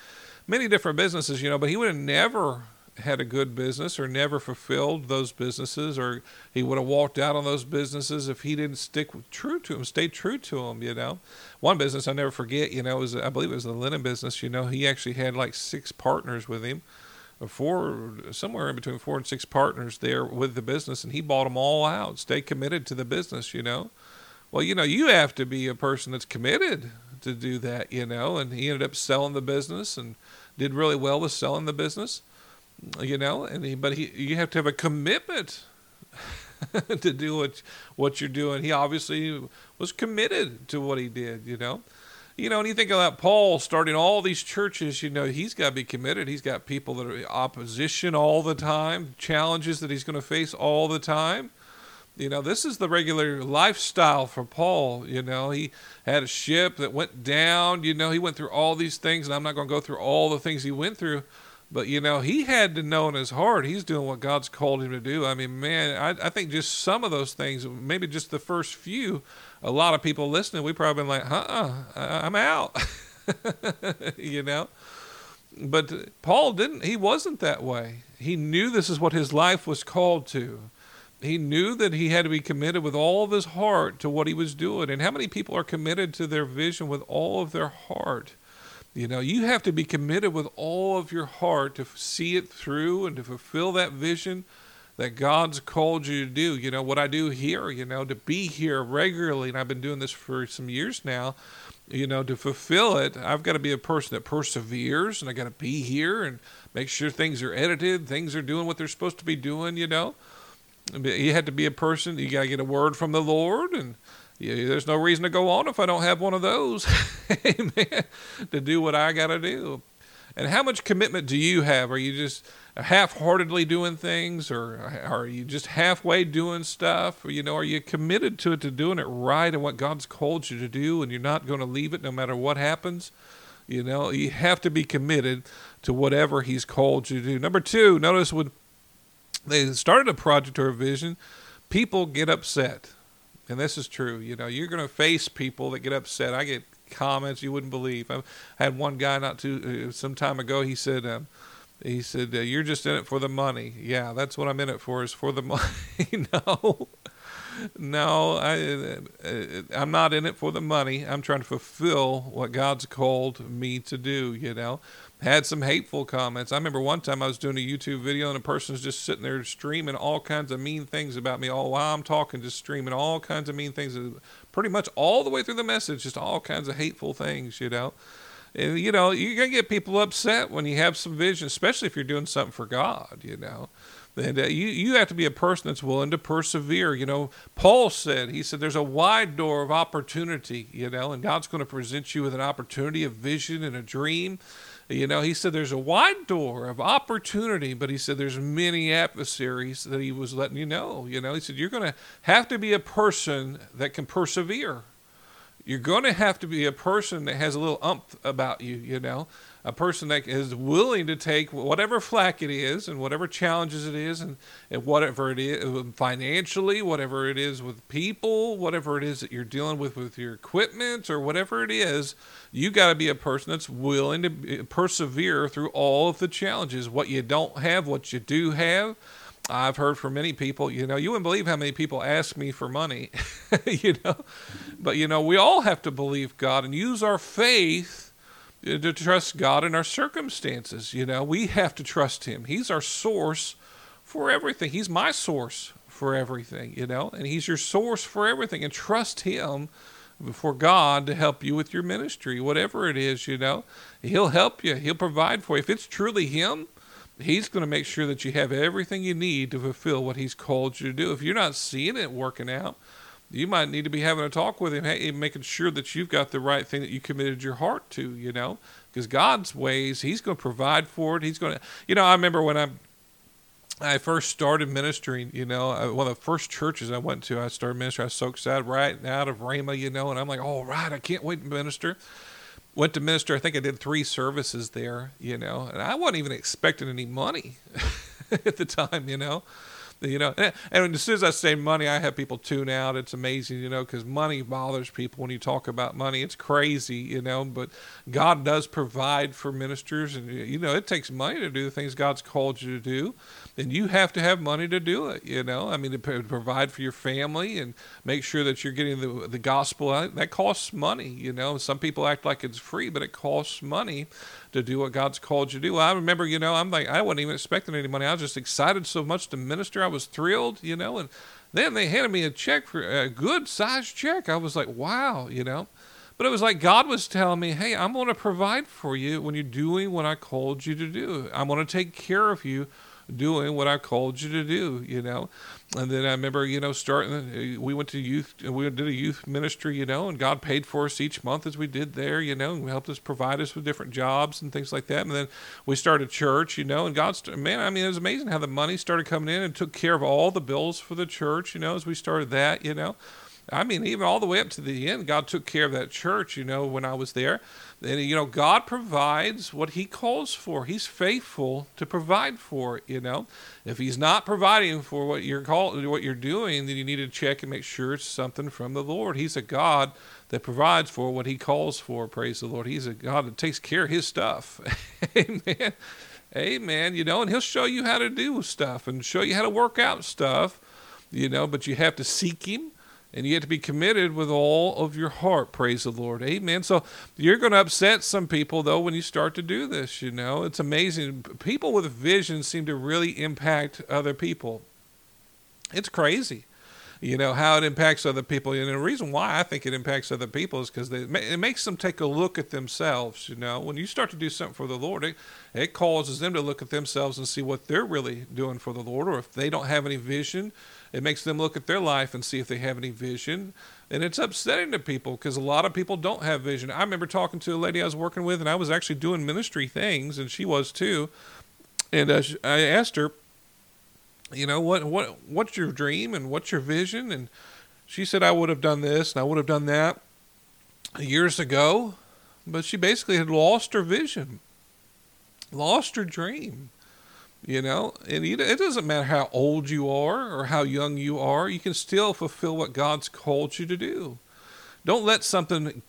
Many different businesses, you know, but he would have never had a good business or never fulfilled those businesses, or he would have walked out on those businesses if he didn't stick true to them, stay true to them. You know, one business I never forget, you know, was I believe it was the linen business. You know, he actually had like six partners with him four somewhere in between four and six partners there with the business and he bought them all out stay committed to the business you know well you know you have to be a person that's committed to do that you know and he ended up selling the business and did really well with selling the business you know and he, but he you have to have a commitment to do what what you're doing he obviously was committed to what he did you know you know, and you think about Paul starting all these churches, you know, he's got to be committed. He's got people that are opposition all the time, challenges that he's going to face all the time. You know, this is the regular lifestyle for Paul. You know, he had a ship that went down. You know, he went through all these things, and I'm not going to go through all the things he went through. But, you know, he had to know in his heart he's doing what God's called him to do. I mean, man, I, I think just some of those things, maybe just the first few, a lot of people listening, we probably been like, uh I'm out. you know? But Paul didn't, he wasn't that way. He knew this is what his life was called to. He knew that he had to be committed with all of his heart to what he was doing. And how many people are committed to their vision with all of their heart? You know, you have to be committed with all of your heart to see it through and to fulfill that vision that God's called you to do. You know, what I do here, you know, to be here regularly, and I've been doing this for some years now, you know, to fulfill it, I've got to be a person that perseveres and I got to be here and make sure things are edited, things are doing what they're supposed to be doing, you know. You had to be a person, you got to get a word from the Lord and yeah, there's no reason to go on if I don't have one of those. Amen. To do what I got to do. And how much commitment do you have? Are you just half-heartedly doing things or are you just halfway doing stuff or, you know are you committed to it to doing it right and what god's called you to do and you're not going to leave it no matter what happens you know you have to be committed to whatever he's called you to do number two notice when they started a project or a vision people get upset and this is true you know you're going to face people that get upset i get comments you wouldn't believe i had one guy not too uh, some time ago he said um, he said, uh, "You're just in it for the money." Yeah, that's what I'm in it for. Is for the money. no, no, I, uh, I'm not in it for the money. I'm trying to fulfill what God's called me to do. You know, had some hateful comments. I remember one time I was doing a YouTube video and a person's just sitting there streaming all kinds of mean things about me all while I'm talking, just streaming all kinds of mean things, pretty much all the way through the message, just all kinds of hateful things. You know. And, you know, you're to get people upset when you have some vision, especially if you're doing something for God, you know. And uh, you, you have to be a person that's willing to persevere. You know, Paul said, he said, there's a wide door of opportunity, you know, and God's going to present you with an opportunity, a vision, and a dream. You know, he said there's a wide door of opportunity, but he said there's many adversaries that he was letting you know. You know, he said you're going to have to be a person that can persevere. You're going to have to be a person that has a little umph about you, you know a person that is willing to take whatever flack it is and whatever challenges it is and, and whatever it is um, financially, whatever it is with people, whatever it is that you're dealing with with your equipment or whatever it is, you got to be a person that's willing to persevere through all of the challenges. What you don't have, what you do have. I've heard from many people, you know, you wouldn't believe how many people ask me for money, you know, but you know, we all have to believe God and use our faith Uh, to trust God in our circumstances. You know, we have to trust Him. He's our source for everything. He's my source for everything, you know, and He's your source for everything. And trust Him for God to help you with your ministry, whatever it is, you know. He'll help you, He'll provide for you. If it's truly Him, He's going to make sure that you have everything you need to fulfill what He's called you to do. If you're not seeing it working out, you might need to be having a talk with him, hey, making sure that you've got the right thing that you committed your heart to, you know, because God's ways, He's going to provide for it. He's going to, you know, I remember when I I first started ministering, you know, one of the first churches I went to, I started ministering. I was so excited right out of Rhema, you know, and I'm like, all right, I can't wait to minister. Went to minister. I think I did three services there, you know, and I wasn't even expecting any money at the time, you know you know and as soon as i say money i have people tune out. It's amazing you know because money bothers people when you talk about money. It's crazy you know but god does provide for ministers and you know it takes money to do the things god's called you to do and you have to have money to do it you know. I mean to provide for your family and make sure that you're getting the, the gospel out. That costs money you know. Some people act like it's free but it costs money to do what God's called you to do. Well, I remember, you know, I'm like, I wasn't even expecting any money. I was just excited so much to minister. I was thrilled, you know, and then they handed me a check for a good sized check. I was like, wow, you know. But it was like God was telling me, hey, I'm going to provide for you when you're doing what I called you to do. I'm going to take care of you doing what I called you to do, you know. And then I remember, you know, starting, uh, we went to youth, we did a youth ministry, you know, and God paid for us each month as we did there, you know, and helped us provide us with different jobs and things like that. And then we started church, you know, and God's, man, I mean, it was amazing how the money started coming in and took care of all the bills for the church, you know, as we started that, you know. I mean, even all the way up to the end, God took care of that church, you know, when I was there. You know, God provides what He calls for. He's faithful to provide for you know. If He's not providing for what you're called, what you're doing, then you need to check and make sure it's something from the Lord. He's a God that provides for what He calls for, praise the Lord. He's a God that takes care of His stuff. Amen. Amen. You know, and He'll show you how to do stuff and show you how to work out stuff, you know, but you have to seek Him and you have to be committed with all of your heart. Praise the Lord. Amen. So you're going to upset some people, though, when you start to do this. You know, it's amazing. People with vision seem to really impact other people. It's crazy you know how it impacts other people and the reason why i think it impacts other people is because it makes them take a look at themselves you know when you start to do something for the lord it, it causes them to look at themselves and see what they're really doing for the lord or if they don't have any vision it makes them look at their life and see if they have any vision. And it's upsetting to people because a lot of people don't have vision. I remember talking to a lady i was working with and i was actually doing ministry things and she was too. And uh, i asked her you know what what what's your dream and what's your vision? And she said i would have done this and i would have done that years ago. But she basically had lost her vision lost her dream you know? And it doesn't matter how old you are or how young you are you can still fulfill what god's called you to do. Don't let something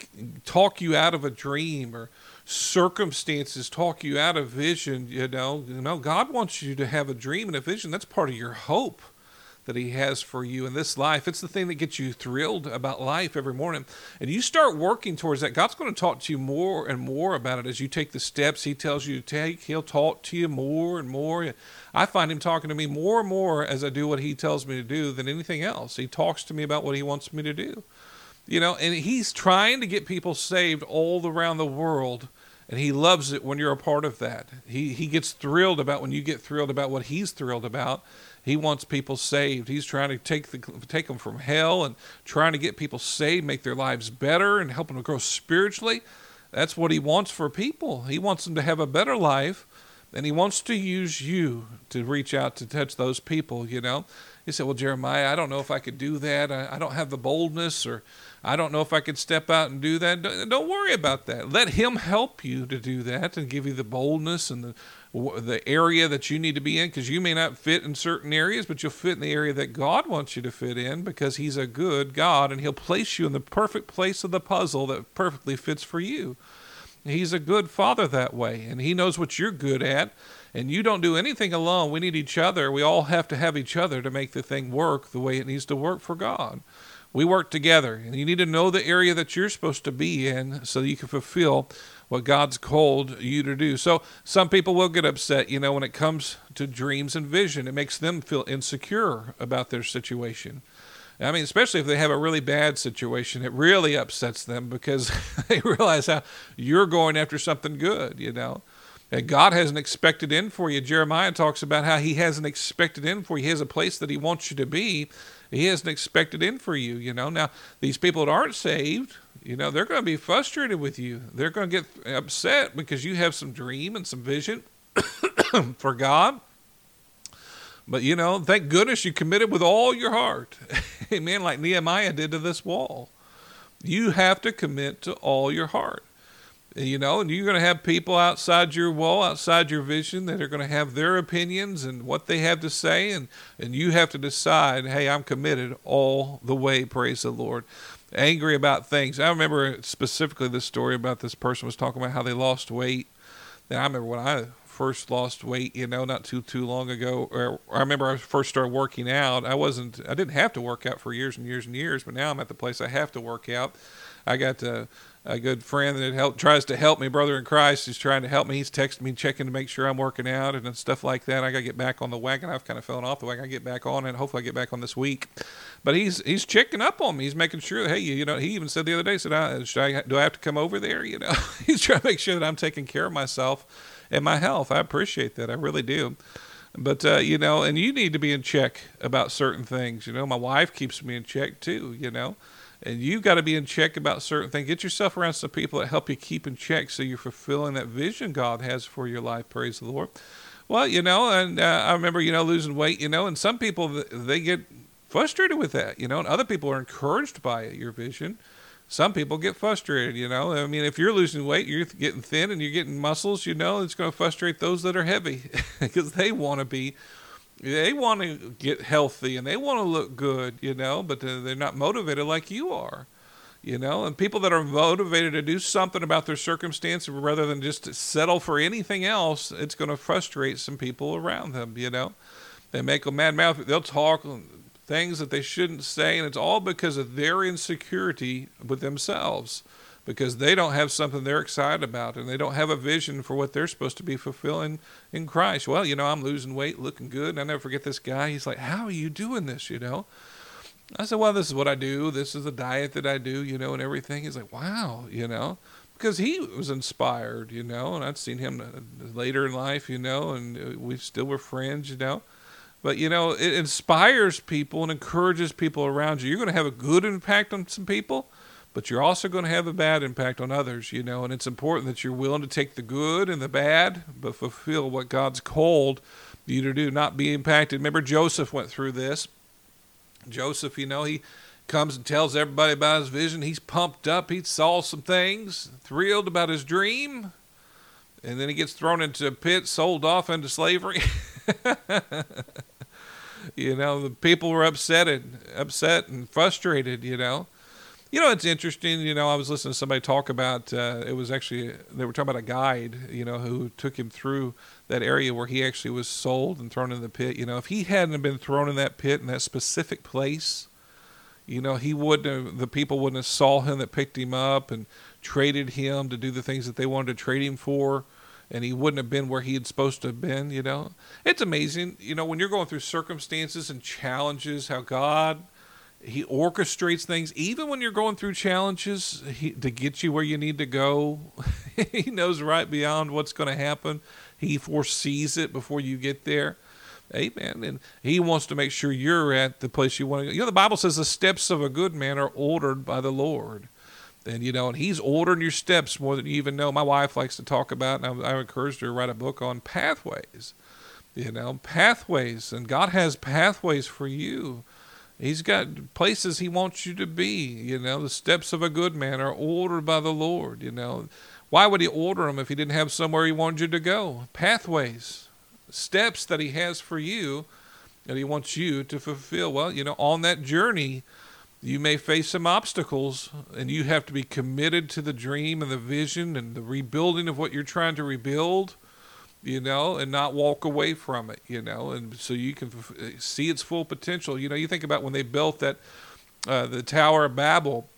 talk you out of a dream or circumstances talk you out of vision, you know, you know, God wants you to have a dream and a vision. That's part of your hope that he has for you in this life. It's the thing that gets you thrilled about life every morning. And you start working towards that. God's going to talk to you more and more about it as you take the steps he tells you to take. He'll talk to you more and more. I find him talking to me more and more as I do what he tells me to do than anything else. He talks to me about what he wants me to do. You know, and he's trying to get people saved all around the world And he loves it when you're a part of that. He, he gets thrilled about when you get thrilled about what he's thrilled about. He wants people saved. He's trying to take the take them from hell and trying to get people saved, make their lives better, and help them to grow spiritually. That's what he wants for people. He wants them to have a better life, and he wants to use you to reach out to touch those people. You know, he said, "Well, Jeremiah, I don't know if I could do that. I, I don't have the boldness, or I don't know if I could step out and do that." Don't, don't worry about that. Let him help you to do that and give you the boldness and the the area that you need to be in because you may not fit in certain areas, but you'll fit in the area that God wants you to fit in because He's a good God and He'll place you in the perfect place of the puzzle that perfectly fits for you. He's a good Father that way, and He knows what you're good at. And you don't do anything alone. We need each other. We all have to have each other to make the thing work the way it needs to work for God. We work together, and you need to know the area that you're supposed to be in so you can fulfill what God's called you to do. So some people will get upset, you know, when it comes to dreams and vision. It makes them feel insecure about their situation. I mean, especially if they have a really bad situation, it really upsets them because they realize how you're going after something good, you know. And God has an expected end for you. Jeremiah talks about how he has an expected end for you. He has a place that he wants you to be. He has an expected end for you, you know. Now, these people that aren't saved, you know, they're going to be frustrated with you. They're going to get upset because you have some dream and some vision for God. But, you know, thank goodness you committed with all your heart. Amen. Like Nehemiah did to this wall. You have to commit to all your heart. You know, and you're going to have people outside your wall, outside your vision, that are going to have their opinions and what they have to say. And, and you have to decide, hey, I'm committed all the way. Praise the Lord angry about things. I remember specifically this story about this person was talking about how they lost weight. And I remember when I first lost weight, you know, not too too long ago. Or I remember I first started working out. I wasn't, I didn't have to work out for years and years and years, but now I'm at the place I have to work out. I got to a good friend that help, tries to help me, brother in Christ. He's trying to help me. He's texting me, checking to make sure I'm working out and stuff like that. I got to get back on the wagon. I've kind of fallen off the wagon. I get back on, and hopefully I get back on this week. But he's he's checking up on me. He's making sure. Hey, you, you know, he even said the other day, said, I, should I do I have to come over there? You know, he's trying to make sure that I'm taking care of myself and my health. I appreciate that. I really do. But uh, you know, and you need to be in check about certain things. You know, my wife keeps me in check too. You know and you've got to be in check about certain things. Get yourself around some people that help you keep in check so you're fulfilling that vision God has for your life. Praise the Lord. Well, you know, and uh, I remember, you know, losing weight, you know, and some people, they get frustrated with that, you know, and other people are encouraged by it, your vision. Some people get frustrated, you know. I mean, if you're losing weight, you're getting thin and you're getting muscles, you know, it's going to frustrate those that are heavy because they want to be they want to get healthy and they want to look good, you know, but they're not motivated like you are, you know. And people that are motivated to do something about their circumstance rather than just settle for anything else, it's going to frustrate some people around them, you know. They make a mad mouth. They'll talk things that they shouldn't say, and it's all because of their insecurity with themselves because they don't have something they're excited about and they don't have a vision for what they're supposed to be fulfilling in Christ. Well, you know, I'm losing weight, looking good. And I never forget this guy. He's like, How are you doing this? You know? I said, Well, this is what I do. This is the diet that I do, you know, and everything. He's like, Wow, you know? Because he was inspired, you know, and I'd seen him uh, later in life, you know, and uh, we still were friends, you know. But you know, it inspires people and encourages people around you. You're going to have a good impact on some people, but you're also going to have a bad impact on others, you know, and it's important that you're willing to take the good and the bad, but fulfill what God's called you to do, not be impacted. Remember, Joseph went through this. Joseph, you know, he comes and tells everybody about his vision. He's pumped up. He saw some things, thrilled about his dream, and then he gets thrown into a pit, sold off into slavery. you know, the people were upset and upset and frustrated, you know. You know, it's interesting. You know, I was listening to somebody talk about. Uh, it was actually they were talking about a guide. You know, who took him through that area where he actually was sold and thrown in the pit. You know, if he hadn't been thrown in that pit in that specific place, you know, he wouldn't. Have, the people wouldn't have saw him that picked him up and traded him to do the things that they wanted to trade him for and he wouldn't have been where he had supposed to have been you know it's amazing you know when you're going through circumstances and challenges how god He orchestrates things, even when you're going through challenges, he, to get you where you need to go. he knows right beyond what's going to happen. He foresees it before you get there. Amen. And he wants to make sure you're at the place you want to go. You know, the Bible says the steps of a good man are ordered by the Lord. And, you know, and he's ordering your steps more than you even know. My wife likes to talk about, and I, I encouraged her to write a book on pathways. You know, pathways. And God has pathways for you. He's got places he wants you to be. You know, the steps of a good man are ordered by the Lord. You know, why would he order them if he didn't have somewhere he wanted you to go? Pathways, steps that he has for you that he wants you to fulfill. Well, you know, on that journey, you may face some obstacles and you have to be committed to the dream and the vision and the rebuilding of what you're trying to rebuild you know, and not walk away from it, you know, and so you can f- see its full potential. You know, you think about when they built that, uh, the Tower of Babel,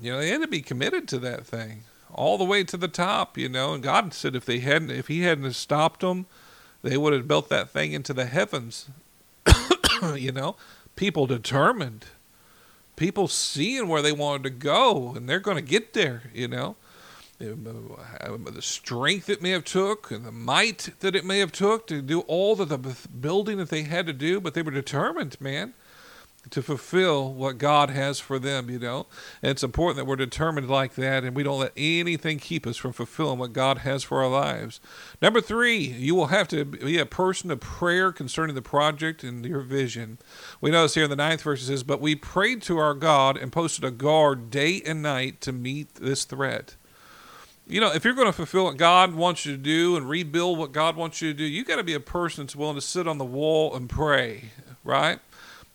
you know, they had to be committed to that thing all the way to the top, you know, and God said if they hadn't, if He hadn't stopped them, they would have built that thing into the heavens, you know, people determined, people seeing where they wanted to go, and they're going to get there, you know Uh, uh, the strength it may have took and the might that it may have took to do all the building that they had to do, but they were determined, man, to fulfill what God has for them, you know. And it's important that we're determined like that and we don't let anything keep us from fulfilling what God has for our lives. Number three, you will have to be a person of prayer concerning the project and your vision. We notice here in the ninth verse it says, But we prayed to our God and posted a guard day and night to meet this threat you know, if you're going to fulfill what God wants you to do and rebuild what God wants you to do, you got to be a person that's willing to sit on the wall and pray, right?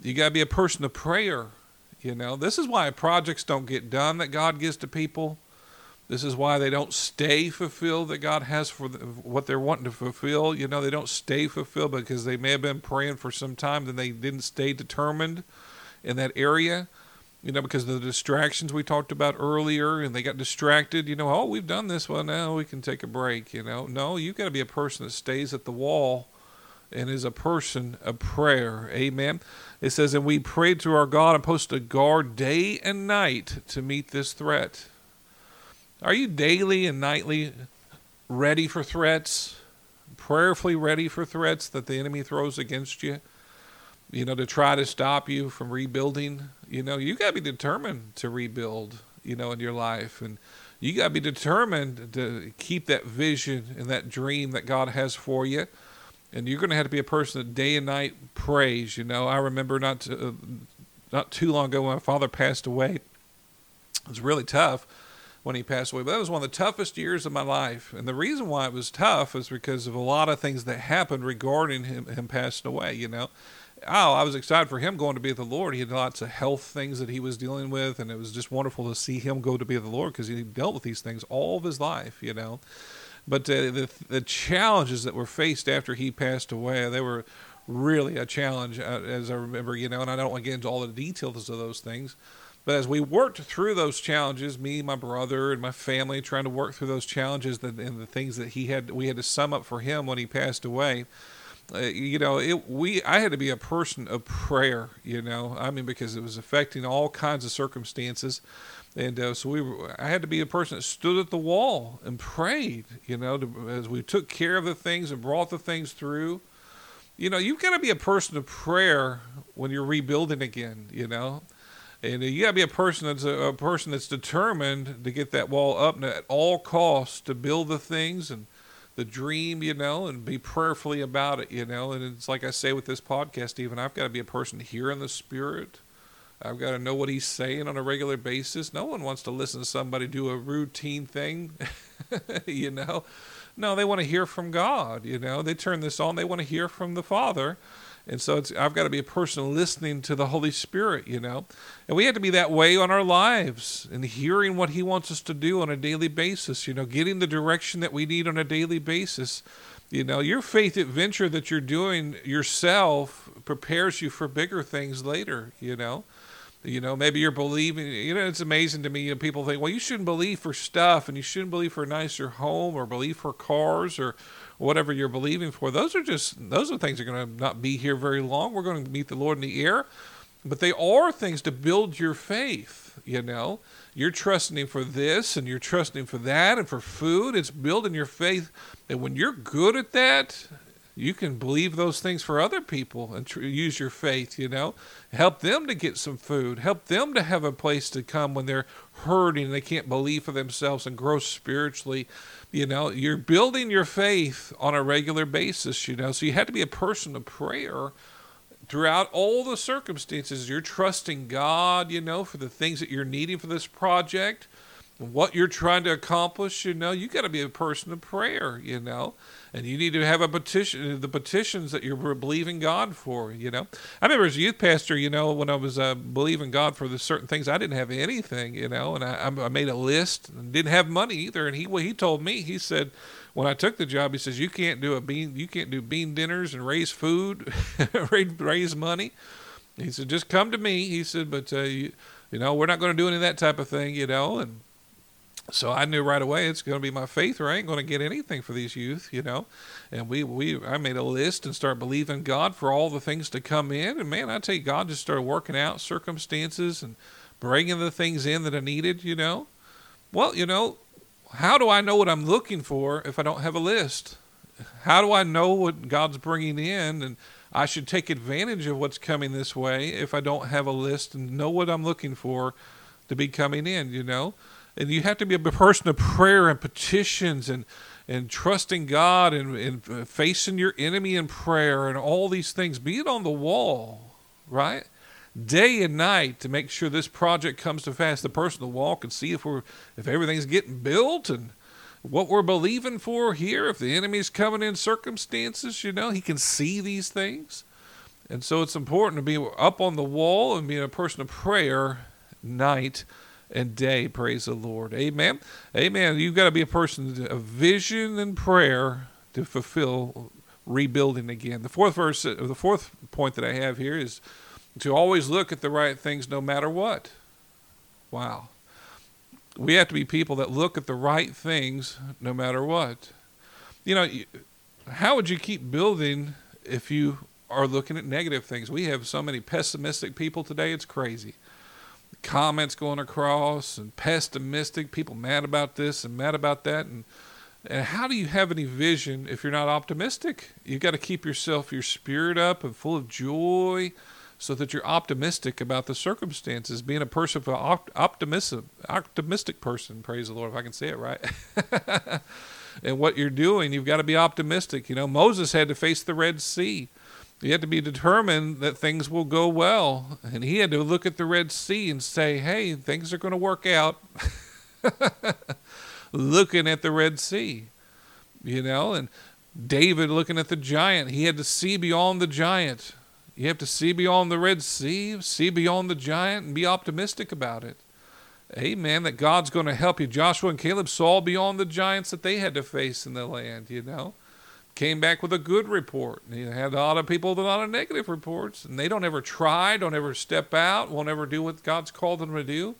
You got to be a person of prayer. You know, this is why projects don't get done that God gives to people. This is why they don't stay fulfilled that God has for the, what they're wanting to fulfill. You know, they don't stay fulfilled because they may have been praying for some time, then they didn't stay determined in that area you know, because of the distractions we talked about earlier, and they got distracted. You know, oh, we've done this one now, we can take a break. You know, no, you've got to be a person that stays at the wall and is a person of prayer. Amen. It says, and we prayed to our God and posted a guard day and night to meet this threat. Are you daily and nightly ready for threats? Prayerfully ready for threats that the enemy throws against you? You know, to try to stop you from rebuilding. You know, you got to be determined to rebuild, you know, in your life. And you got to be determined to keep that vision and that dream that God has for you. And you're going to have to be a person that day and night prays. You know, I remember not to, uh, not too long ago when my father passed away. It was really tough when he passed away, but that was one of the toughest years of my life. And the reason why it was tough is because of a lot of things that happened regarding him, him passing away. You know, oh, I was excited for him going to be with the Lord. He had lots of health things that he was dealing with, and it was just wonderful to see him go to be with the Lord because he dealt with these things all of his life, you know. But uh, the the challenges that were faced after he passed away, they were really a challenge, uh, as I remember, you know. And I don't want to get into all the details of those things. But as we worked through those challenges, me, my brother, and my family, trying to work through those challenges and the things that he had, we had to sum up for him when he passed away uh, you know, it, we I had to be a person of prayer. You know, I mean, because it was affecting all kinds of circumstances, and uh, so we were, I had to be a person that stood at the wall and prayed. You know, to, as we took care of the things and brought the things through. You know, you've got to be a person of prayer when you're rebuilding again. You know, and you got to be a person that's a, a, person that's determined to get that wall up at all costs to build the things and the dream, you know, and be prayerfully about it, you know. And it's like I say with this podcast, even I've got to be a person here in the spirit. I've got to know what he's saying on a regular basis. No one wants to listen to somebody do a routine thing, you know. No, they want to hear from God, you know. They turn this on, they want to hear from the Father. And so I've got to be a person listening to the Holy Spirit, you know. And we have to be that way on our lives and hearing what He wants us to do on a daily basis, you know, getting the direction that we need on a daily basis. You know, your faith adventure that you're doing yourself prepares you for bigger things later, you know. You know, maybe you're believing, you know, it's amazing to me. You know, people think, well, you shouldn't believe for stuff and you shouldn't believe for a nicer home or believe for cars or whatever you're believing for. Those are just, those are things that are going to not be here very long. We're going to meet the Lord in the air. but they are things to build your faith, you know. You're trusting him for this and you're trusting him for that and for food. It's building your faith. And when you're good at that, you can believe those things for other people and tr- use your faith, you know. Help them to get some food. Help them to have a place to come when they're hurting and they can't believe for themselves and grow spiritually. You know, you're building your faith on a regular basis, you know. So you have to be a person of prayer throughout all the circumstances. You're trusting God, you know, for the things that you're needing for this project, what you're trying to accomplish, you know. You got to be a person of prayer, you know and you need to have a petition, the petitions that you're believing God for. You know, I remember as a youth pastor, you know, when I was uh, believing God for the certain things, I didn't have anything, you know, and I, I made a list and didn't have money either. And he, he told me, he said, when I took the job, he says, you can't do a bean, you can't do bean dinners and raise food, raise money. He said, just come to me. He said, but uh, you, you know, we're not going to do any of that type of thing, you know, and so I knew right away it's going to be my faith, or I ain't going to get anything for these youth, you know. And we, we, I made a list and started believing God for all the things to come in. And man, I tell you, God just started working out circumstances and bringing the things in that I needed, you know. Well, you know, how do I know what I'm looking for if I don't have a list? How do I know what God's bringing in? And I should take advantage of what's coming this way if I don't have a list and know what I'm looking for to be coming in, you know and you have to be a person of prayer and petitions and and trusting God and, and facing your enemy in prayer and all these things. Be it on the wall, right? Day and night to make sure this project comes to pass. The person on the wall can see if we're if everything's getting built and what we're believing for here. If the enemy's coming in circumstances, you know, he can see these things. And so it's important to be up on the wall and being a person of prayer night and day. Praise the Lord. Amen. Amen. You've got to be a person of vision and prayer to fulfill rebuilding again. The fourth verse, the fourth point that I have here is to always look at the right things no matter what. Wow. We have to be people that look at the right things no matter what. You know, how would you keep building if you are looking at negative things? We have so many pessimistic people today, it's crazy comments going across and pessimistic, people mad about this and mad about that. And, and how do you have any vision if you're not optimistic? You've got to keep yourself, your spirit up and full of joy so that you're optimistic about the circumstances. Being a person, of optimistic, optimistic person, praise the Lord, if I can say it right. and what you're doing, you've got to be optimistic. You know, Moses had to face the Red Sea. You have to be determined that things will go well. And he had to look at the Red Sea and say, hey, things are going to work out. looking at the Red Sea, you know, and David looking at the giant. He had to see beyond the giant. You have to see beyond the Red Sea, see beyond the giant, and be optimistic about it. Amen. That God's going to help you. Joshua and Caleb saw beyond the giants that they had to face in the land, you know came back with a good report. He had a lot of people with a lot of negative reports, and they don't ever try, don't ever step out, won't ever do what God's called them to do.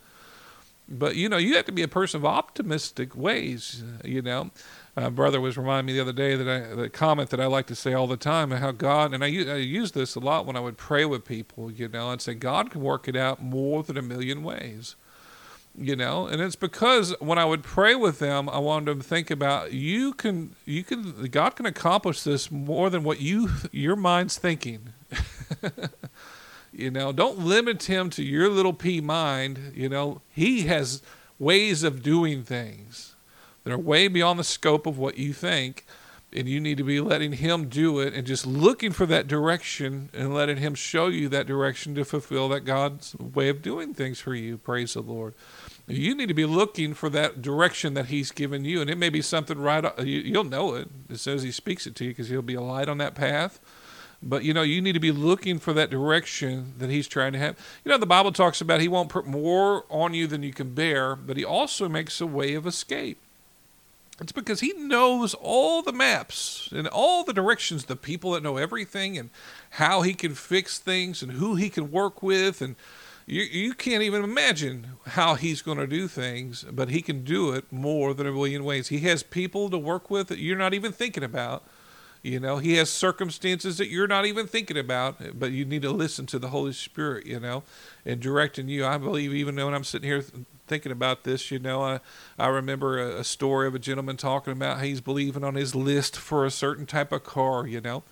But you know, you have to be a person of optimistic ways. You know, uh, brother was reminding me the other day that I, the comment that I like to say all the time, how God and I, I use this a lot when I would pray with people. You know, and say God can work it out more than a million ways you know and it's because when i would pray with them i wanted them to think about you can you can god can accomplish this more than what you your mind's thinking. You know don't limit him to your little p mind you know. He has ways of doing things that are way beyond the scope of what you think and you need to be letting him do it and just looking for that direction and letting him show you that direction to fulfill that god's way of doing things for you. Praise the lord you need to be looking for that direction that he's given you and it may be something right you'll know it. Soon as he speaks it to you because he'll be a light on that path. But you know you need to be looking for that direction that he's trying to have. You know the bible talks about he won't put more on you than you can bear but he also makes a way of escape. It's because he knows all the maps and all the directions the people that know everything and how he can fix things and who he can work with and you, you can't even imagine how he's going to do things, but he can do it more than a million ways. He has people to work with that you're not even thinking about. You know, He has circumstances that you're not even thinking about, but you need to listen to the Holy Spirit, you know, and directing you. I believe even when I'm sitting here thinking about this, you know, I, I remember a, a story of a gentleman talking about he's believing on his list for a certain type of car, you know.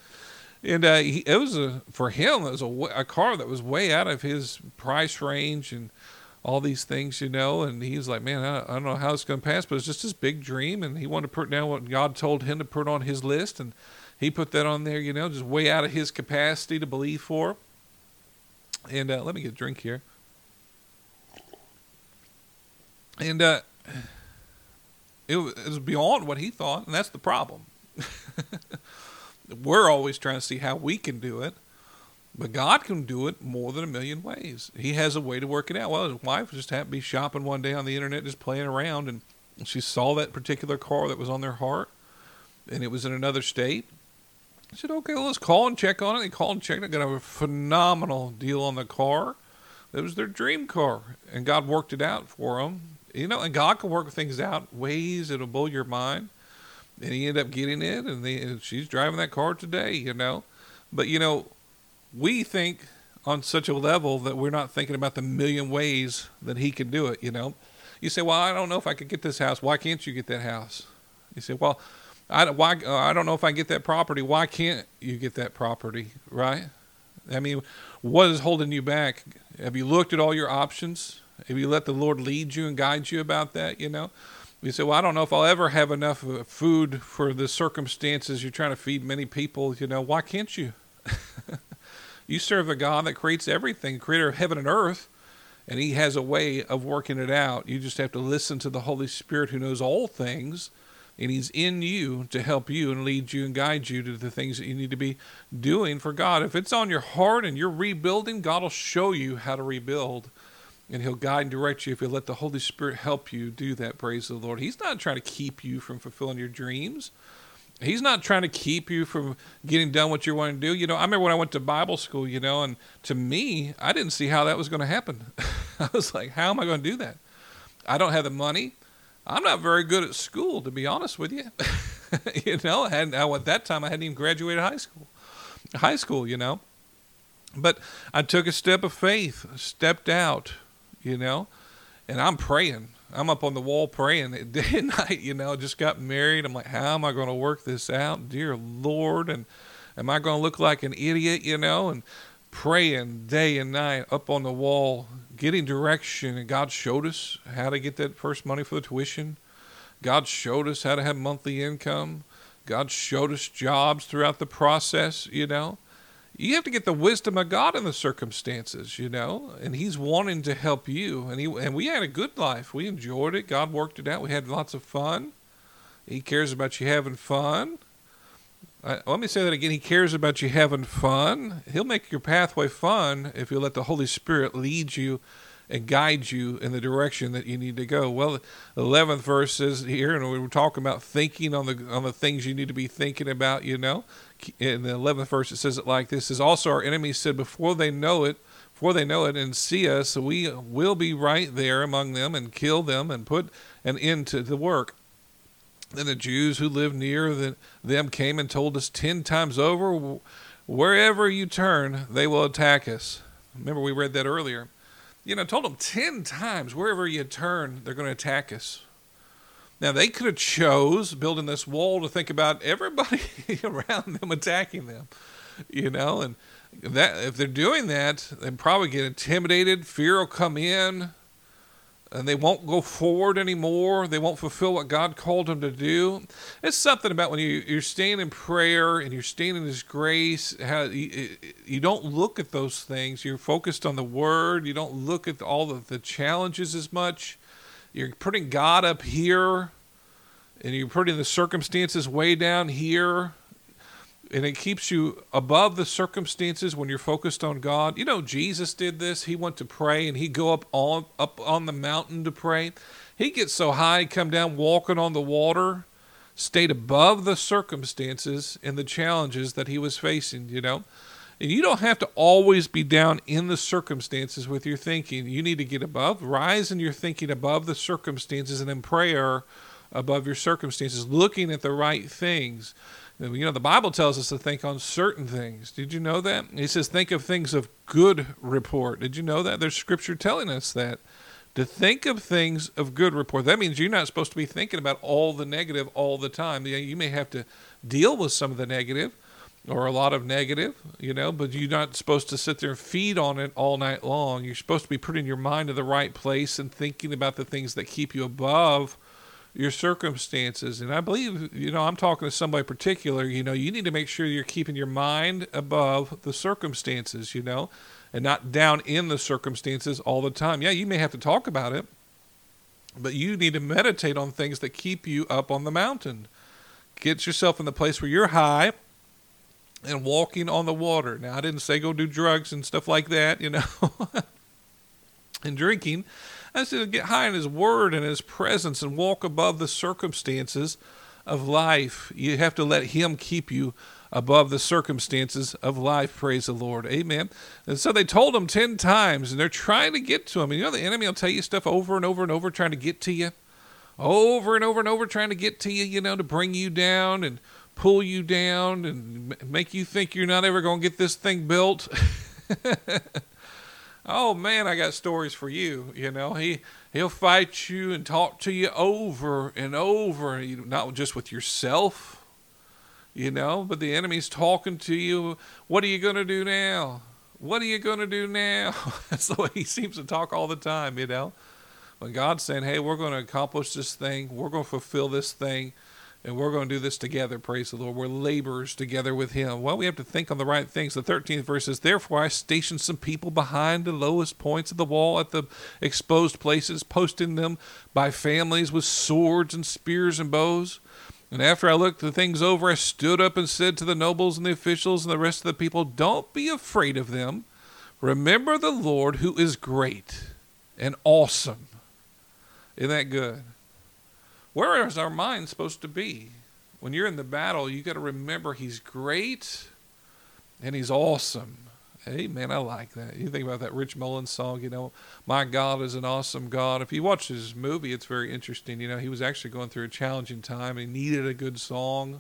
And uh, he, it was a, for him, it was a, a car that was way out of his price range and all these things, you know. And he's like, man, I, I don't know how it's going to pass, but it's just his big dream. And he wanted to put down what God told him to put on his list. And he put that on there, you know, just way out of his capacity to believe for. And uh, let me get a drink here. And uh, it, it was beyond what he thought, and that's the problem. We're always trying to see how we can do it. But God can do it more than a million ways. He has a way to work it out. Well, his wife just happened to be shopping one day on the internet, just playing around, and she saw that particular car that was on their heart, and it was in another state. I said, okay, well, let's call and check on it. They called and checked it, got a phenomenal deal on the car. It was their dream car, and God worked it out for them. You know, and God can work things out ways that'll blow your mind. And he ended up getting it, and, they, and she's driving that car today, you know. But, you know, we think on such a level that we're not thinking about the million ways that he can do it, you know. You say, well, I don't know if I could get this house. Why can't you get that house? You say, well, I, why, uh, I don't know if I get that property. Why can't you get that property, right? I mean, what is holding you back? Have you looked at all your options? Have you let the Lord lead you and guide you about that, you know? You say, well, I don't know if I'll ever have enough uh, food for the circumstances you're trying to feed many people, you know. Why can't you? You serve a God that creates everything, creator of heaven and earth, and He has a way of working it out. You just have to listen to the Holy Spirit who knows all things, and He's in you to help you and lead you and guide you to the things that you need to be doing for God. If it's on your heart and you're rebuilding, God will show you how to rebuild. And he'll guide and direct you if you let the Holy Spirit help you do that. Praise the Lord. He's not trying to keep you from fulfilling your dreams. He's not trying to keep you from getting done what you want to do. You know, I remember when I went to Bible school, you know, and to me, I didn't see how that was going to happen. I was like, how am I going to do that? I don't have the money. I'm not very good at school, to be honest with you. you know, I hadn't, at that time, I hadn't even graduated high school. High school, you know. But I took a step of faith, stepped out, you know, and I'm praying. I'm up on the wall praying day and night, you know, just got married. I'm like, how am I going to work this out? Dear Lord. And am I going to look like an idiot, you know? And praying day and night up on the wall, getting direction. And God showed us how to get that first money for the tuition. God showed us how to have monthly income. God showed us jobs throughout the process, you know you have to get the wisdom of God in the circumstances, you know, and He's wanting to help you. And He and we had a good life. We enjoyed it. God worked it out. We had lots of fun. He cares about you having fun. Uh, let me say that again. He cares about you having fun. He'll make your pathway fun if you let the Holy Spirit lead you and guide you in the direction that you need to go. Well, the eleventh verse says here, and we were talking about thinking on the on the things you need to be thinking about. You know, in the 11th verse, it says it like this: "Is also our enemies said before they know it, before they know it and see us, we will be right there among them and kill them and put an end to the work." Then the Jews who lived near the, them came and told us ten times over, "Wherever you turn, they will attack us." Remember, we read that earlier. You know, told them ten times, "Wherever you turn, they're going to attack us." Now they could have chose building this wall to think about everybody around them attacking them, you know, and that if they're doing that, they probably get intimidated. Fear will come in, and they won't go forward anymore. They won't fulfill what God called them to do. It's something about when you, you're staying in prayer and you're staying in His grace. How you, you don't look at those things. You're focused on the Word. You don't look at all of the challenges as much you're putting God up here and you're putting the circumstances way down here and it keeps you above the circumstances when you're focused on God. You know, Jesus did this. He went to pray and he'd go up on up on the mountain to pray. He gets so high, he'd come down walking on the water, stayed above the circumstances and the challenges that he was facing, you know. And you don't have to always be down in the circumstances with your thinking. You need to get above, rise in your thinking above the circumstances, and in prayer, above your circumstances, looking at the right things. You know, the Bible tells us to think on certain things. Did you know that? He says, think of things of good report. Did you know that? There's scripture telling us that. To think of things of good report. That means you're not supposed to be thinking about all the negative all the time. You may have to deal with some of the negative or a lot of negative, you know, but you're not supposed to sit there and feed on it all night long. You're supposed to be putting your mind in the right place and thinking about the things that keep you above your circumstances. And I believe, you know, I'm talking to somebody particular, you know, you need to make sure you're keeping your mind above the circumstances, you know, and not down in the circumstances all the time. Yeah, you may have to talk about it, but you need to meditate on things that keep you up on the mountain. Get yourself in the place where you're high and walking on the water. Now, I didn't say go do drugs and stuff like that, you know, and drinking. I said get high in His Word and His presence and walk above the circumstances of life. You have to let Him keep you above the circumstances of life. Praise the Lord. Amen. And so they told him 10 times, and they're trying to get to him. And you know, the enemy will tell you stuff over and over and over, trying to get to you. Over and over and over, trying to get to you, you know, to bring you down and pull you down and make you think you're not ever going to get this thing built. oh man, I got stories for you. You know, he he'll fight you and talk to you over and over, not just with yourself, you know, but the enemy's talking to you. What are you going to do now? What are you going to do now? That's the way he seems to talk all the time, you know. When God's saying, "Hey, we're going to accomplish this thing. We're going to fulfill this thing." And we're going to do this together. Praise the Lord. We're laborers together with Him. Well, we have to think on the right things. The 13th verse says, Therefore I stationed some people behind the lowest points of the wall at the exposed places, posting them by families with swords and spears and bows. And after I looked the things over, I stood up and said to the nobles and the officials and the rest of the people, Don't be afraid of them. Remember the Lord who is great and awesome. Isn't that good? Where is our mind supposed to be? When you're in the battle, you got to remember He's great and He's awesome. Man, I like that. You think about that Rich Mullins song, you know, My God is an awesome God. If you watch his movie, it's very interesting. You know, he was actually going through a challenging time he needed a good song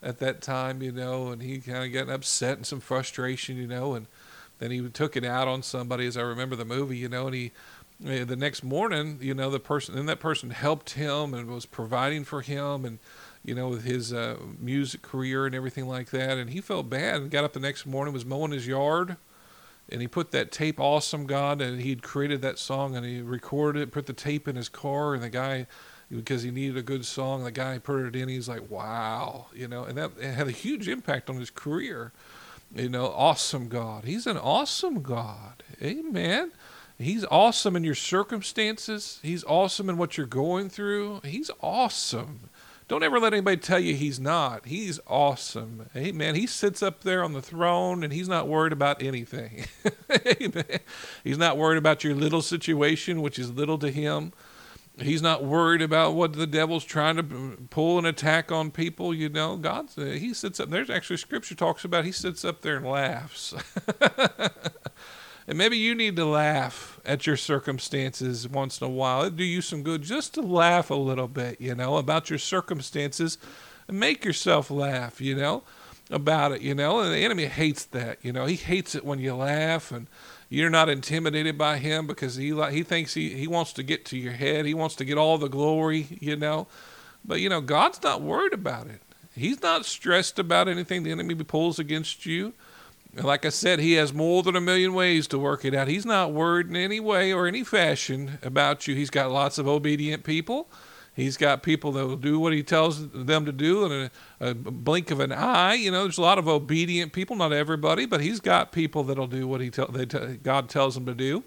at that time, you know, and he kind of got upset and some frustration, you know, and then he took it out on somebody, as I remember the movie, you know, and he the next morning, you know, the person and that person helped him and was providing for him and you know with his uh, music career and everything like that. And he felt bad and got up the next morning, was mowing his yard, and he put that tape, "Awesome God," and he'd created that song and he recorded it, put the tape in his car, and the guy. Because he needed a good song, the guy put it in. He's like, "Wow," you know, and that had a huge impact on his career. You know, awesome God. He's an awesome God. Amen. He's awesome in your circumstances. He's awesome in what you're going through. He's awesome. Don't ever let anybody tell you he's not. He's awesome. Amen. He sits up there on the throne and he's not worried about anything. Amen. He's not worried about your little situation, which is little to him. He's not worried about what the devil's trying to pull an attack on people. You know, God, uh, he sits up. There's actually scripture talks about he sits up there and laughs. And maybe you need to laugh at your circumstances once in a while. It'd do you some good just to laugh a little bit, you know, about your circumstances and make yourself laugh, you know, about it, you know. And the enemy hates that, you know. He hates it when you laugh and you're not intimidated by him because he he thinks he, he wants to get to your head. He wants to get all the glory, you know. But you know, God's not worried about it. He's not stressed about anything the enemy pulls against you. Like I said, he has more than a million ways to work it out. He's not worried in any way or any fashion about you. He's got lots of obedient people. He's got people that will do what he tells them to do in a, a blink of an eye. You know, there's a lot of obedient people, not everybody, but he's got people that'll do what he tell, God tells them to do.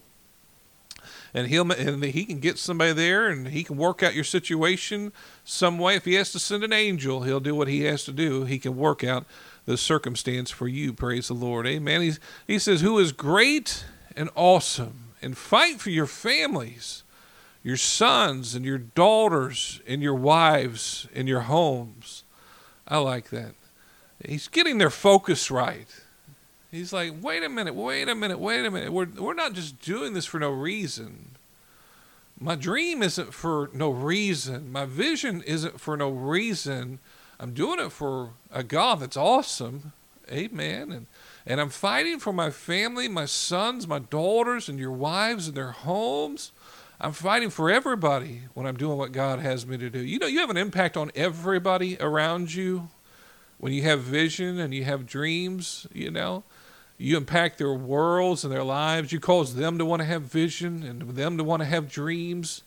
And he'll and he can get somebody there, and he can work out your situation some way. If he has to send an angel, he'll do what he has to do. He can work out the circumstance for you. Praise the Lord. Amen. He's, he says, Who is great and awesome, and fight for your families, your sons and your daughters, and your wives, and your homes. I like that. He's getting their focus right. He's like, wait a minute, wait a minute, wait a minute. We're, we're not just doing this for no reason. My dream isn't for no reason. My vision isn't for no reason. I'm doing it for a God that's awesome. Amen. And and I'm fighting for my family, my sons, my daughters, and your wives and their homes. I'm fighting for everybody when I'm doing what God has me to do. You know, you have an impact on everybody around you when you have vision and you have dreams, you know. You impact their worlds and their lives. You cause them to want to have vision and them to want to have dreams.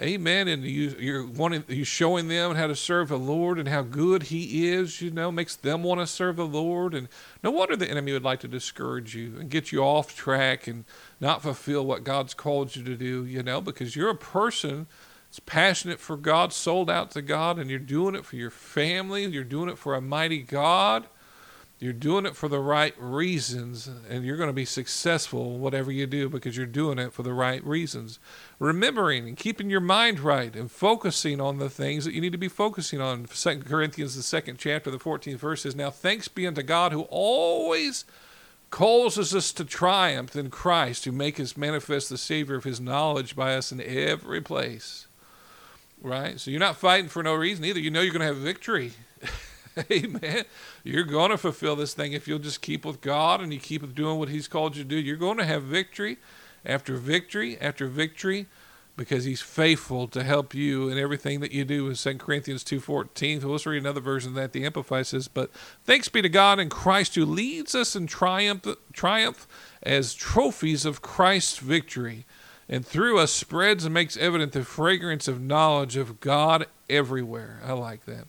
Amen. And you, you're wanting, you showing them how to serve the Lord and how good He is. You know, makes them want to serve the Lord. And no wonder the enemy would like to discourage you and get you off track and not fulfill what God's called you to do. You know, because you're a person that's passionate for God, sold out to God, and you're doing it for your family. You're doing it for a mighty God. You're doing it for the right reasons, and you're going to be successful whatever you do because you're doing it for the right reasons. Remembering and keeping your mind right and focusing on the things that you need to be focusing on. Second Corinthians, the second chapter, the 14th verse says, Now thanks be unto God who always causes us to triumph in Christ, who make us manifest the Savior of his knowledge by us in every place. Right? So you're not fighting for no reason either. You know you're going to have victory. Amen. You're going to fulfill this thing if you'll just keep with God and you keep doing what He's called you to do. You're going to have victory after victory after victory because He's faithful to help you in everything that you do. In 2 Corinthians 2.14, so let's read another version of that. The Amplified says, But thanks be to God in Christ who leads us in triumph, triumph as trophies of Christ's victory and through us spreads and makes evident the fragrance of knowledge of God everywhere. I like that.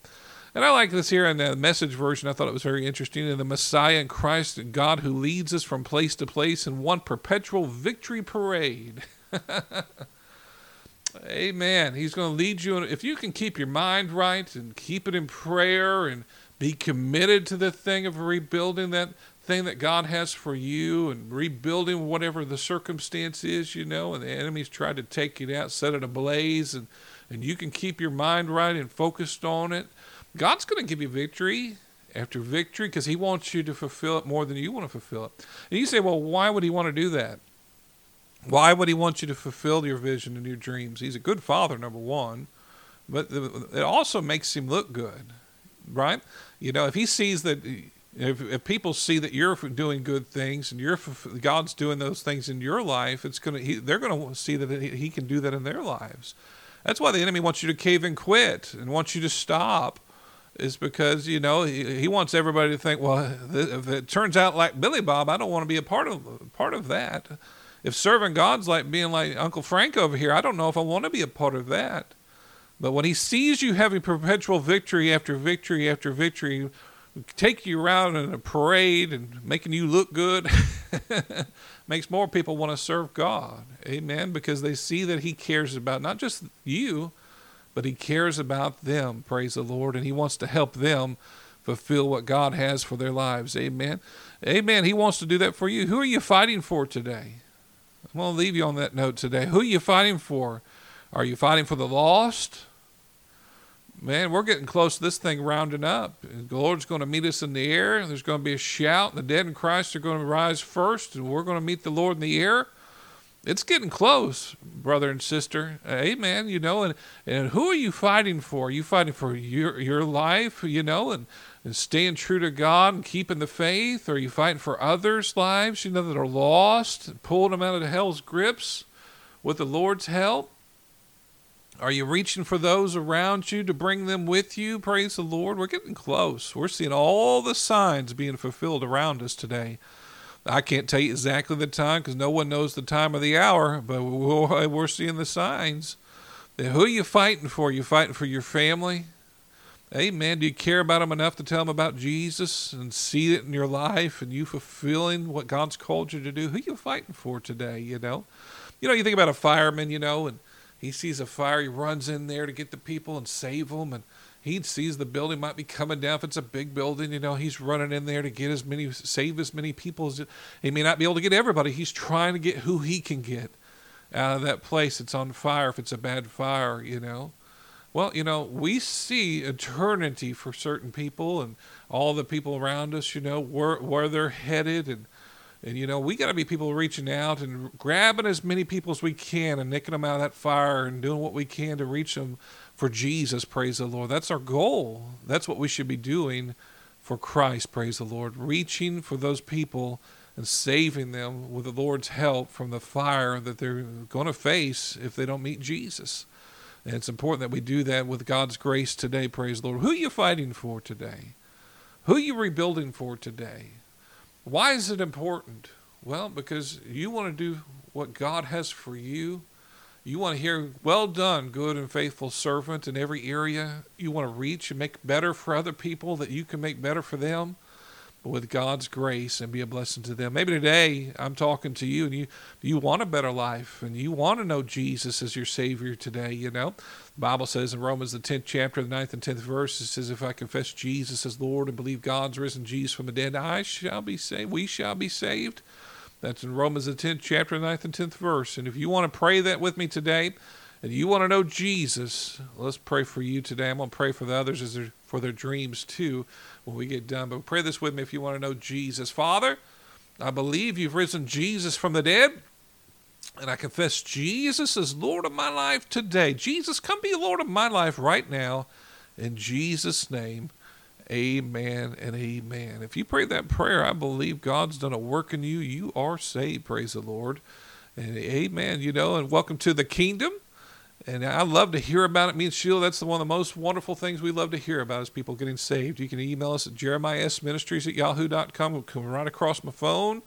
And I like this here in the message version. I thought it was very interesting. In the Messiah and Christ, and God who leads us from place to place in one perpetual victory parade. Amen. He's going to lead you. If you can keep your mind right and keep it in prayer and be committed to the thing of rebuilding that thing that God has for you and rebuilding whatever the circumstance is, you know, and the enemy's tried to take it out, set it ablaze, and, and you can keep your mind right and focused on it God's going to give you victory after victory because He wants you to fulfill it more than you want to fulfill it. And you say, well, why would He want to do that? Why would He want you to fulfill your vision and your dreams? He's a good father, number one, but it also makes Him look good, right? You know, if He sees that. If, if people see that you're doing good things and you're God's doing those things in your life, it's gonna he, they're gonna see that he, he can do that in their lives. That's why the enemy wants you to cave and quit and wants you to stop is because you know he, he wants everybody to think, well, if it turns out like Billy Bob, I don't want to be a part of part of that. If serving God's like being like Uncle Frank over here, I don't know if I want to be a part of that. But when he sees you having perpetual victory after victory after victory, take you around in a parade and making you look good, makes more people want to serve God. Amen. Because they see that he cares about not just you, but he cares about them, praise the Lord, and he wants to help them fulfill what God has for their lives. Amen. Amen. He wants to do that for you. Who are you fighting for today? I'm going to leave you on that note today. Who are you fighting for? Are you fighting for the lost? Man, we're getting close to this thing rounding up. The Lord's going to meet us in the air. There's going to be a shout. The dead in Christ are going to rise first, and we're going to meet the Lord in the air it's getting close, brother and sister. Uh, Amen. You know, and, and who are you fighting for? Are you fighting for your your life, you know, and, and staying true to God and keeping the faith? Are you fighting for others' lives, you know, that are lost, pulling them out of hell's grips with the Lord's help? Are you reaching for those around you to bring them with you? Praise the Lord. We're getting close. We're seeing all the signs being fulfilled around us today. I can't tell you exactly the time because no one knows the time of the hour, but we're seeing the signs. Who are you fighting for? You fighting for your family? Amen. Do you care about them enough to tell them about Jesus and see it in your life and you fulfilling what God's called you to do? Who you fighting for today? You know, you know, you think about a fireman, you know, and he sees a fire, he runs in there to get the people and save them, and he sees the building might be coming down. If it's a big building, you know, he's running in there to get as many, save as many people as he may not be able to get everybody. He's trying to get who he can get out of that place that's on fire. If it's a bad fire, you know. Well, you know, we see eternity for certain people and all the people around us, you know, where where they're headed and And you know, we got to be people reaching out and grabbing as many people as we can and nicking them out of that fire and doing what we can to reach them for Jesus. Praise the Lord. That's our goal. That's what we should be doing for Christ. Praise the Lord. Reaching for those people and saving them with the Lord's help from the fire that they're going to face if they don't meet Jesus. And it's important that we do that with God's grace today. Praise the Lord. Who are you fighting for today? Who are you rebuilding for today? Why is it important? Well, because you want to do what God has for you. You want to hear, well done, good and faithful servant in every area. You want to reach and make better for other people that you can make better for them with God's grace and be a blessing to them. Maybe today I'm talking to you and you you want a better life and you want to know Jesus as your Savior today, you know. The Bible says in Romans the tenth chapter, the ninth and tenth verse, it says, If I confess Jesus as Lord and believe God's risen Jesus from the dead, I shall be saved. We shall be saved. That's in Romans the tenth chapter, the ninth and tenth verse. And if you want to pray that with me today, and you want to know Jesus, let's pray for you today. I'm going to pray for the others as for their dreams too when we get done. But pray this with me if you want to know Jesus. Father, I believe you've risen Jesus from the dead. And I confess Jesus is Lord of my life today. Jesus, come be Lord of my life right now. In Jesus' name, amen and amen. If you pray that prayer, I believe God's done a work in you. You are saved. Praise the Lord. And amen. You know, and welcome to the kingdom. And I love to hear about it. Me and Sheila, that's one of the most wonderful things we love to hear about is people getting saved. You can email us at jeremiahsmithministries at yahoo.com. It'll come right across my phone,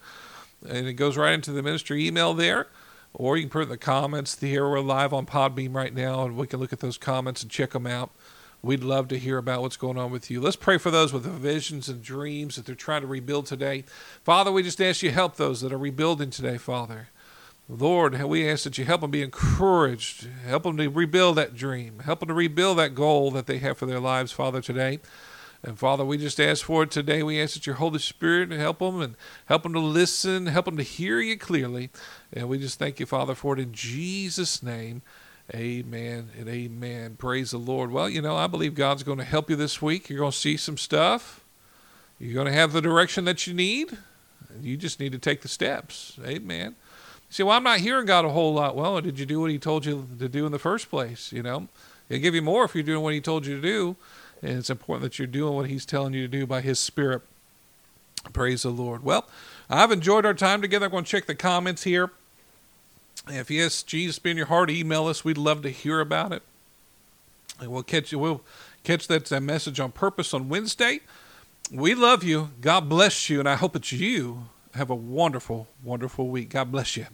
and it goes right into the ministry email there. Or you can put in the comments here. We're live on Podbean right now, and we can look at those comments and check them out. We'd love to hear about what's going on with you. Let's pray for those with visions and dreams that they're trying to rebuild today. Father, we just ask you help those that are rebuilding today, Father. Lord, we ask that you help them be encouraged, help them to rebuild that dream, help them to rebuild that goal that they have for their lives, Father, today. And Father, we just ask for it today. We ask that your Holy Spirit help them and help them to listen, help them to hear you clearly. And we just thank you, Father, for it in Jesus' name. Amen and amen. Praise the Lord. Well, you know, I believe God's going to help you this week. You're going to see some stuff. You're going to have the direction that you need. You just need to take the steps. Amen. See, well, I'm not hearing God a whole lot. Well, did you do what He told you to do in the first place? You know, He'll give you more if you're doing what He told you to do. And it's important that you're doing what He's telling you to do by His Spirit. Praise the Lord. Well, I've enjoyed our time together. I'm going to check the comments here. If yes, Jesus be in your heart, email us. We'd love to hear about it. And we'll catch you. We'll catch that message on purpose on Wednesday. We love you. God bless you, and I hope it's you have a wonderful, wonderful week. God bless you.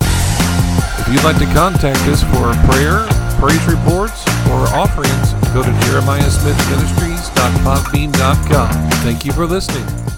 If you'd like to contact us for prayer, praise reports, or offerings, go to jeremiahsmithministries.podbean.com. Thank you for listening.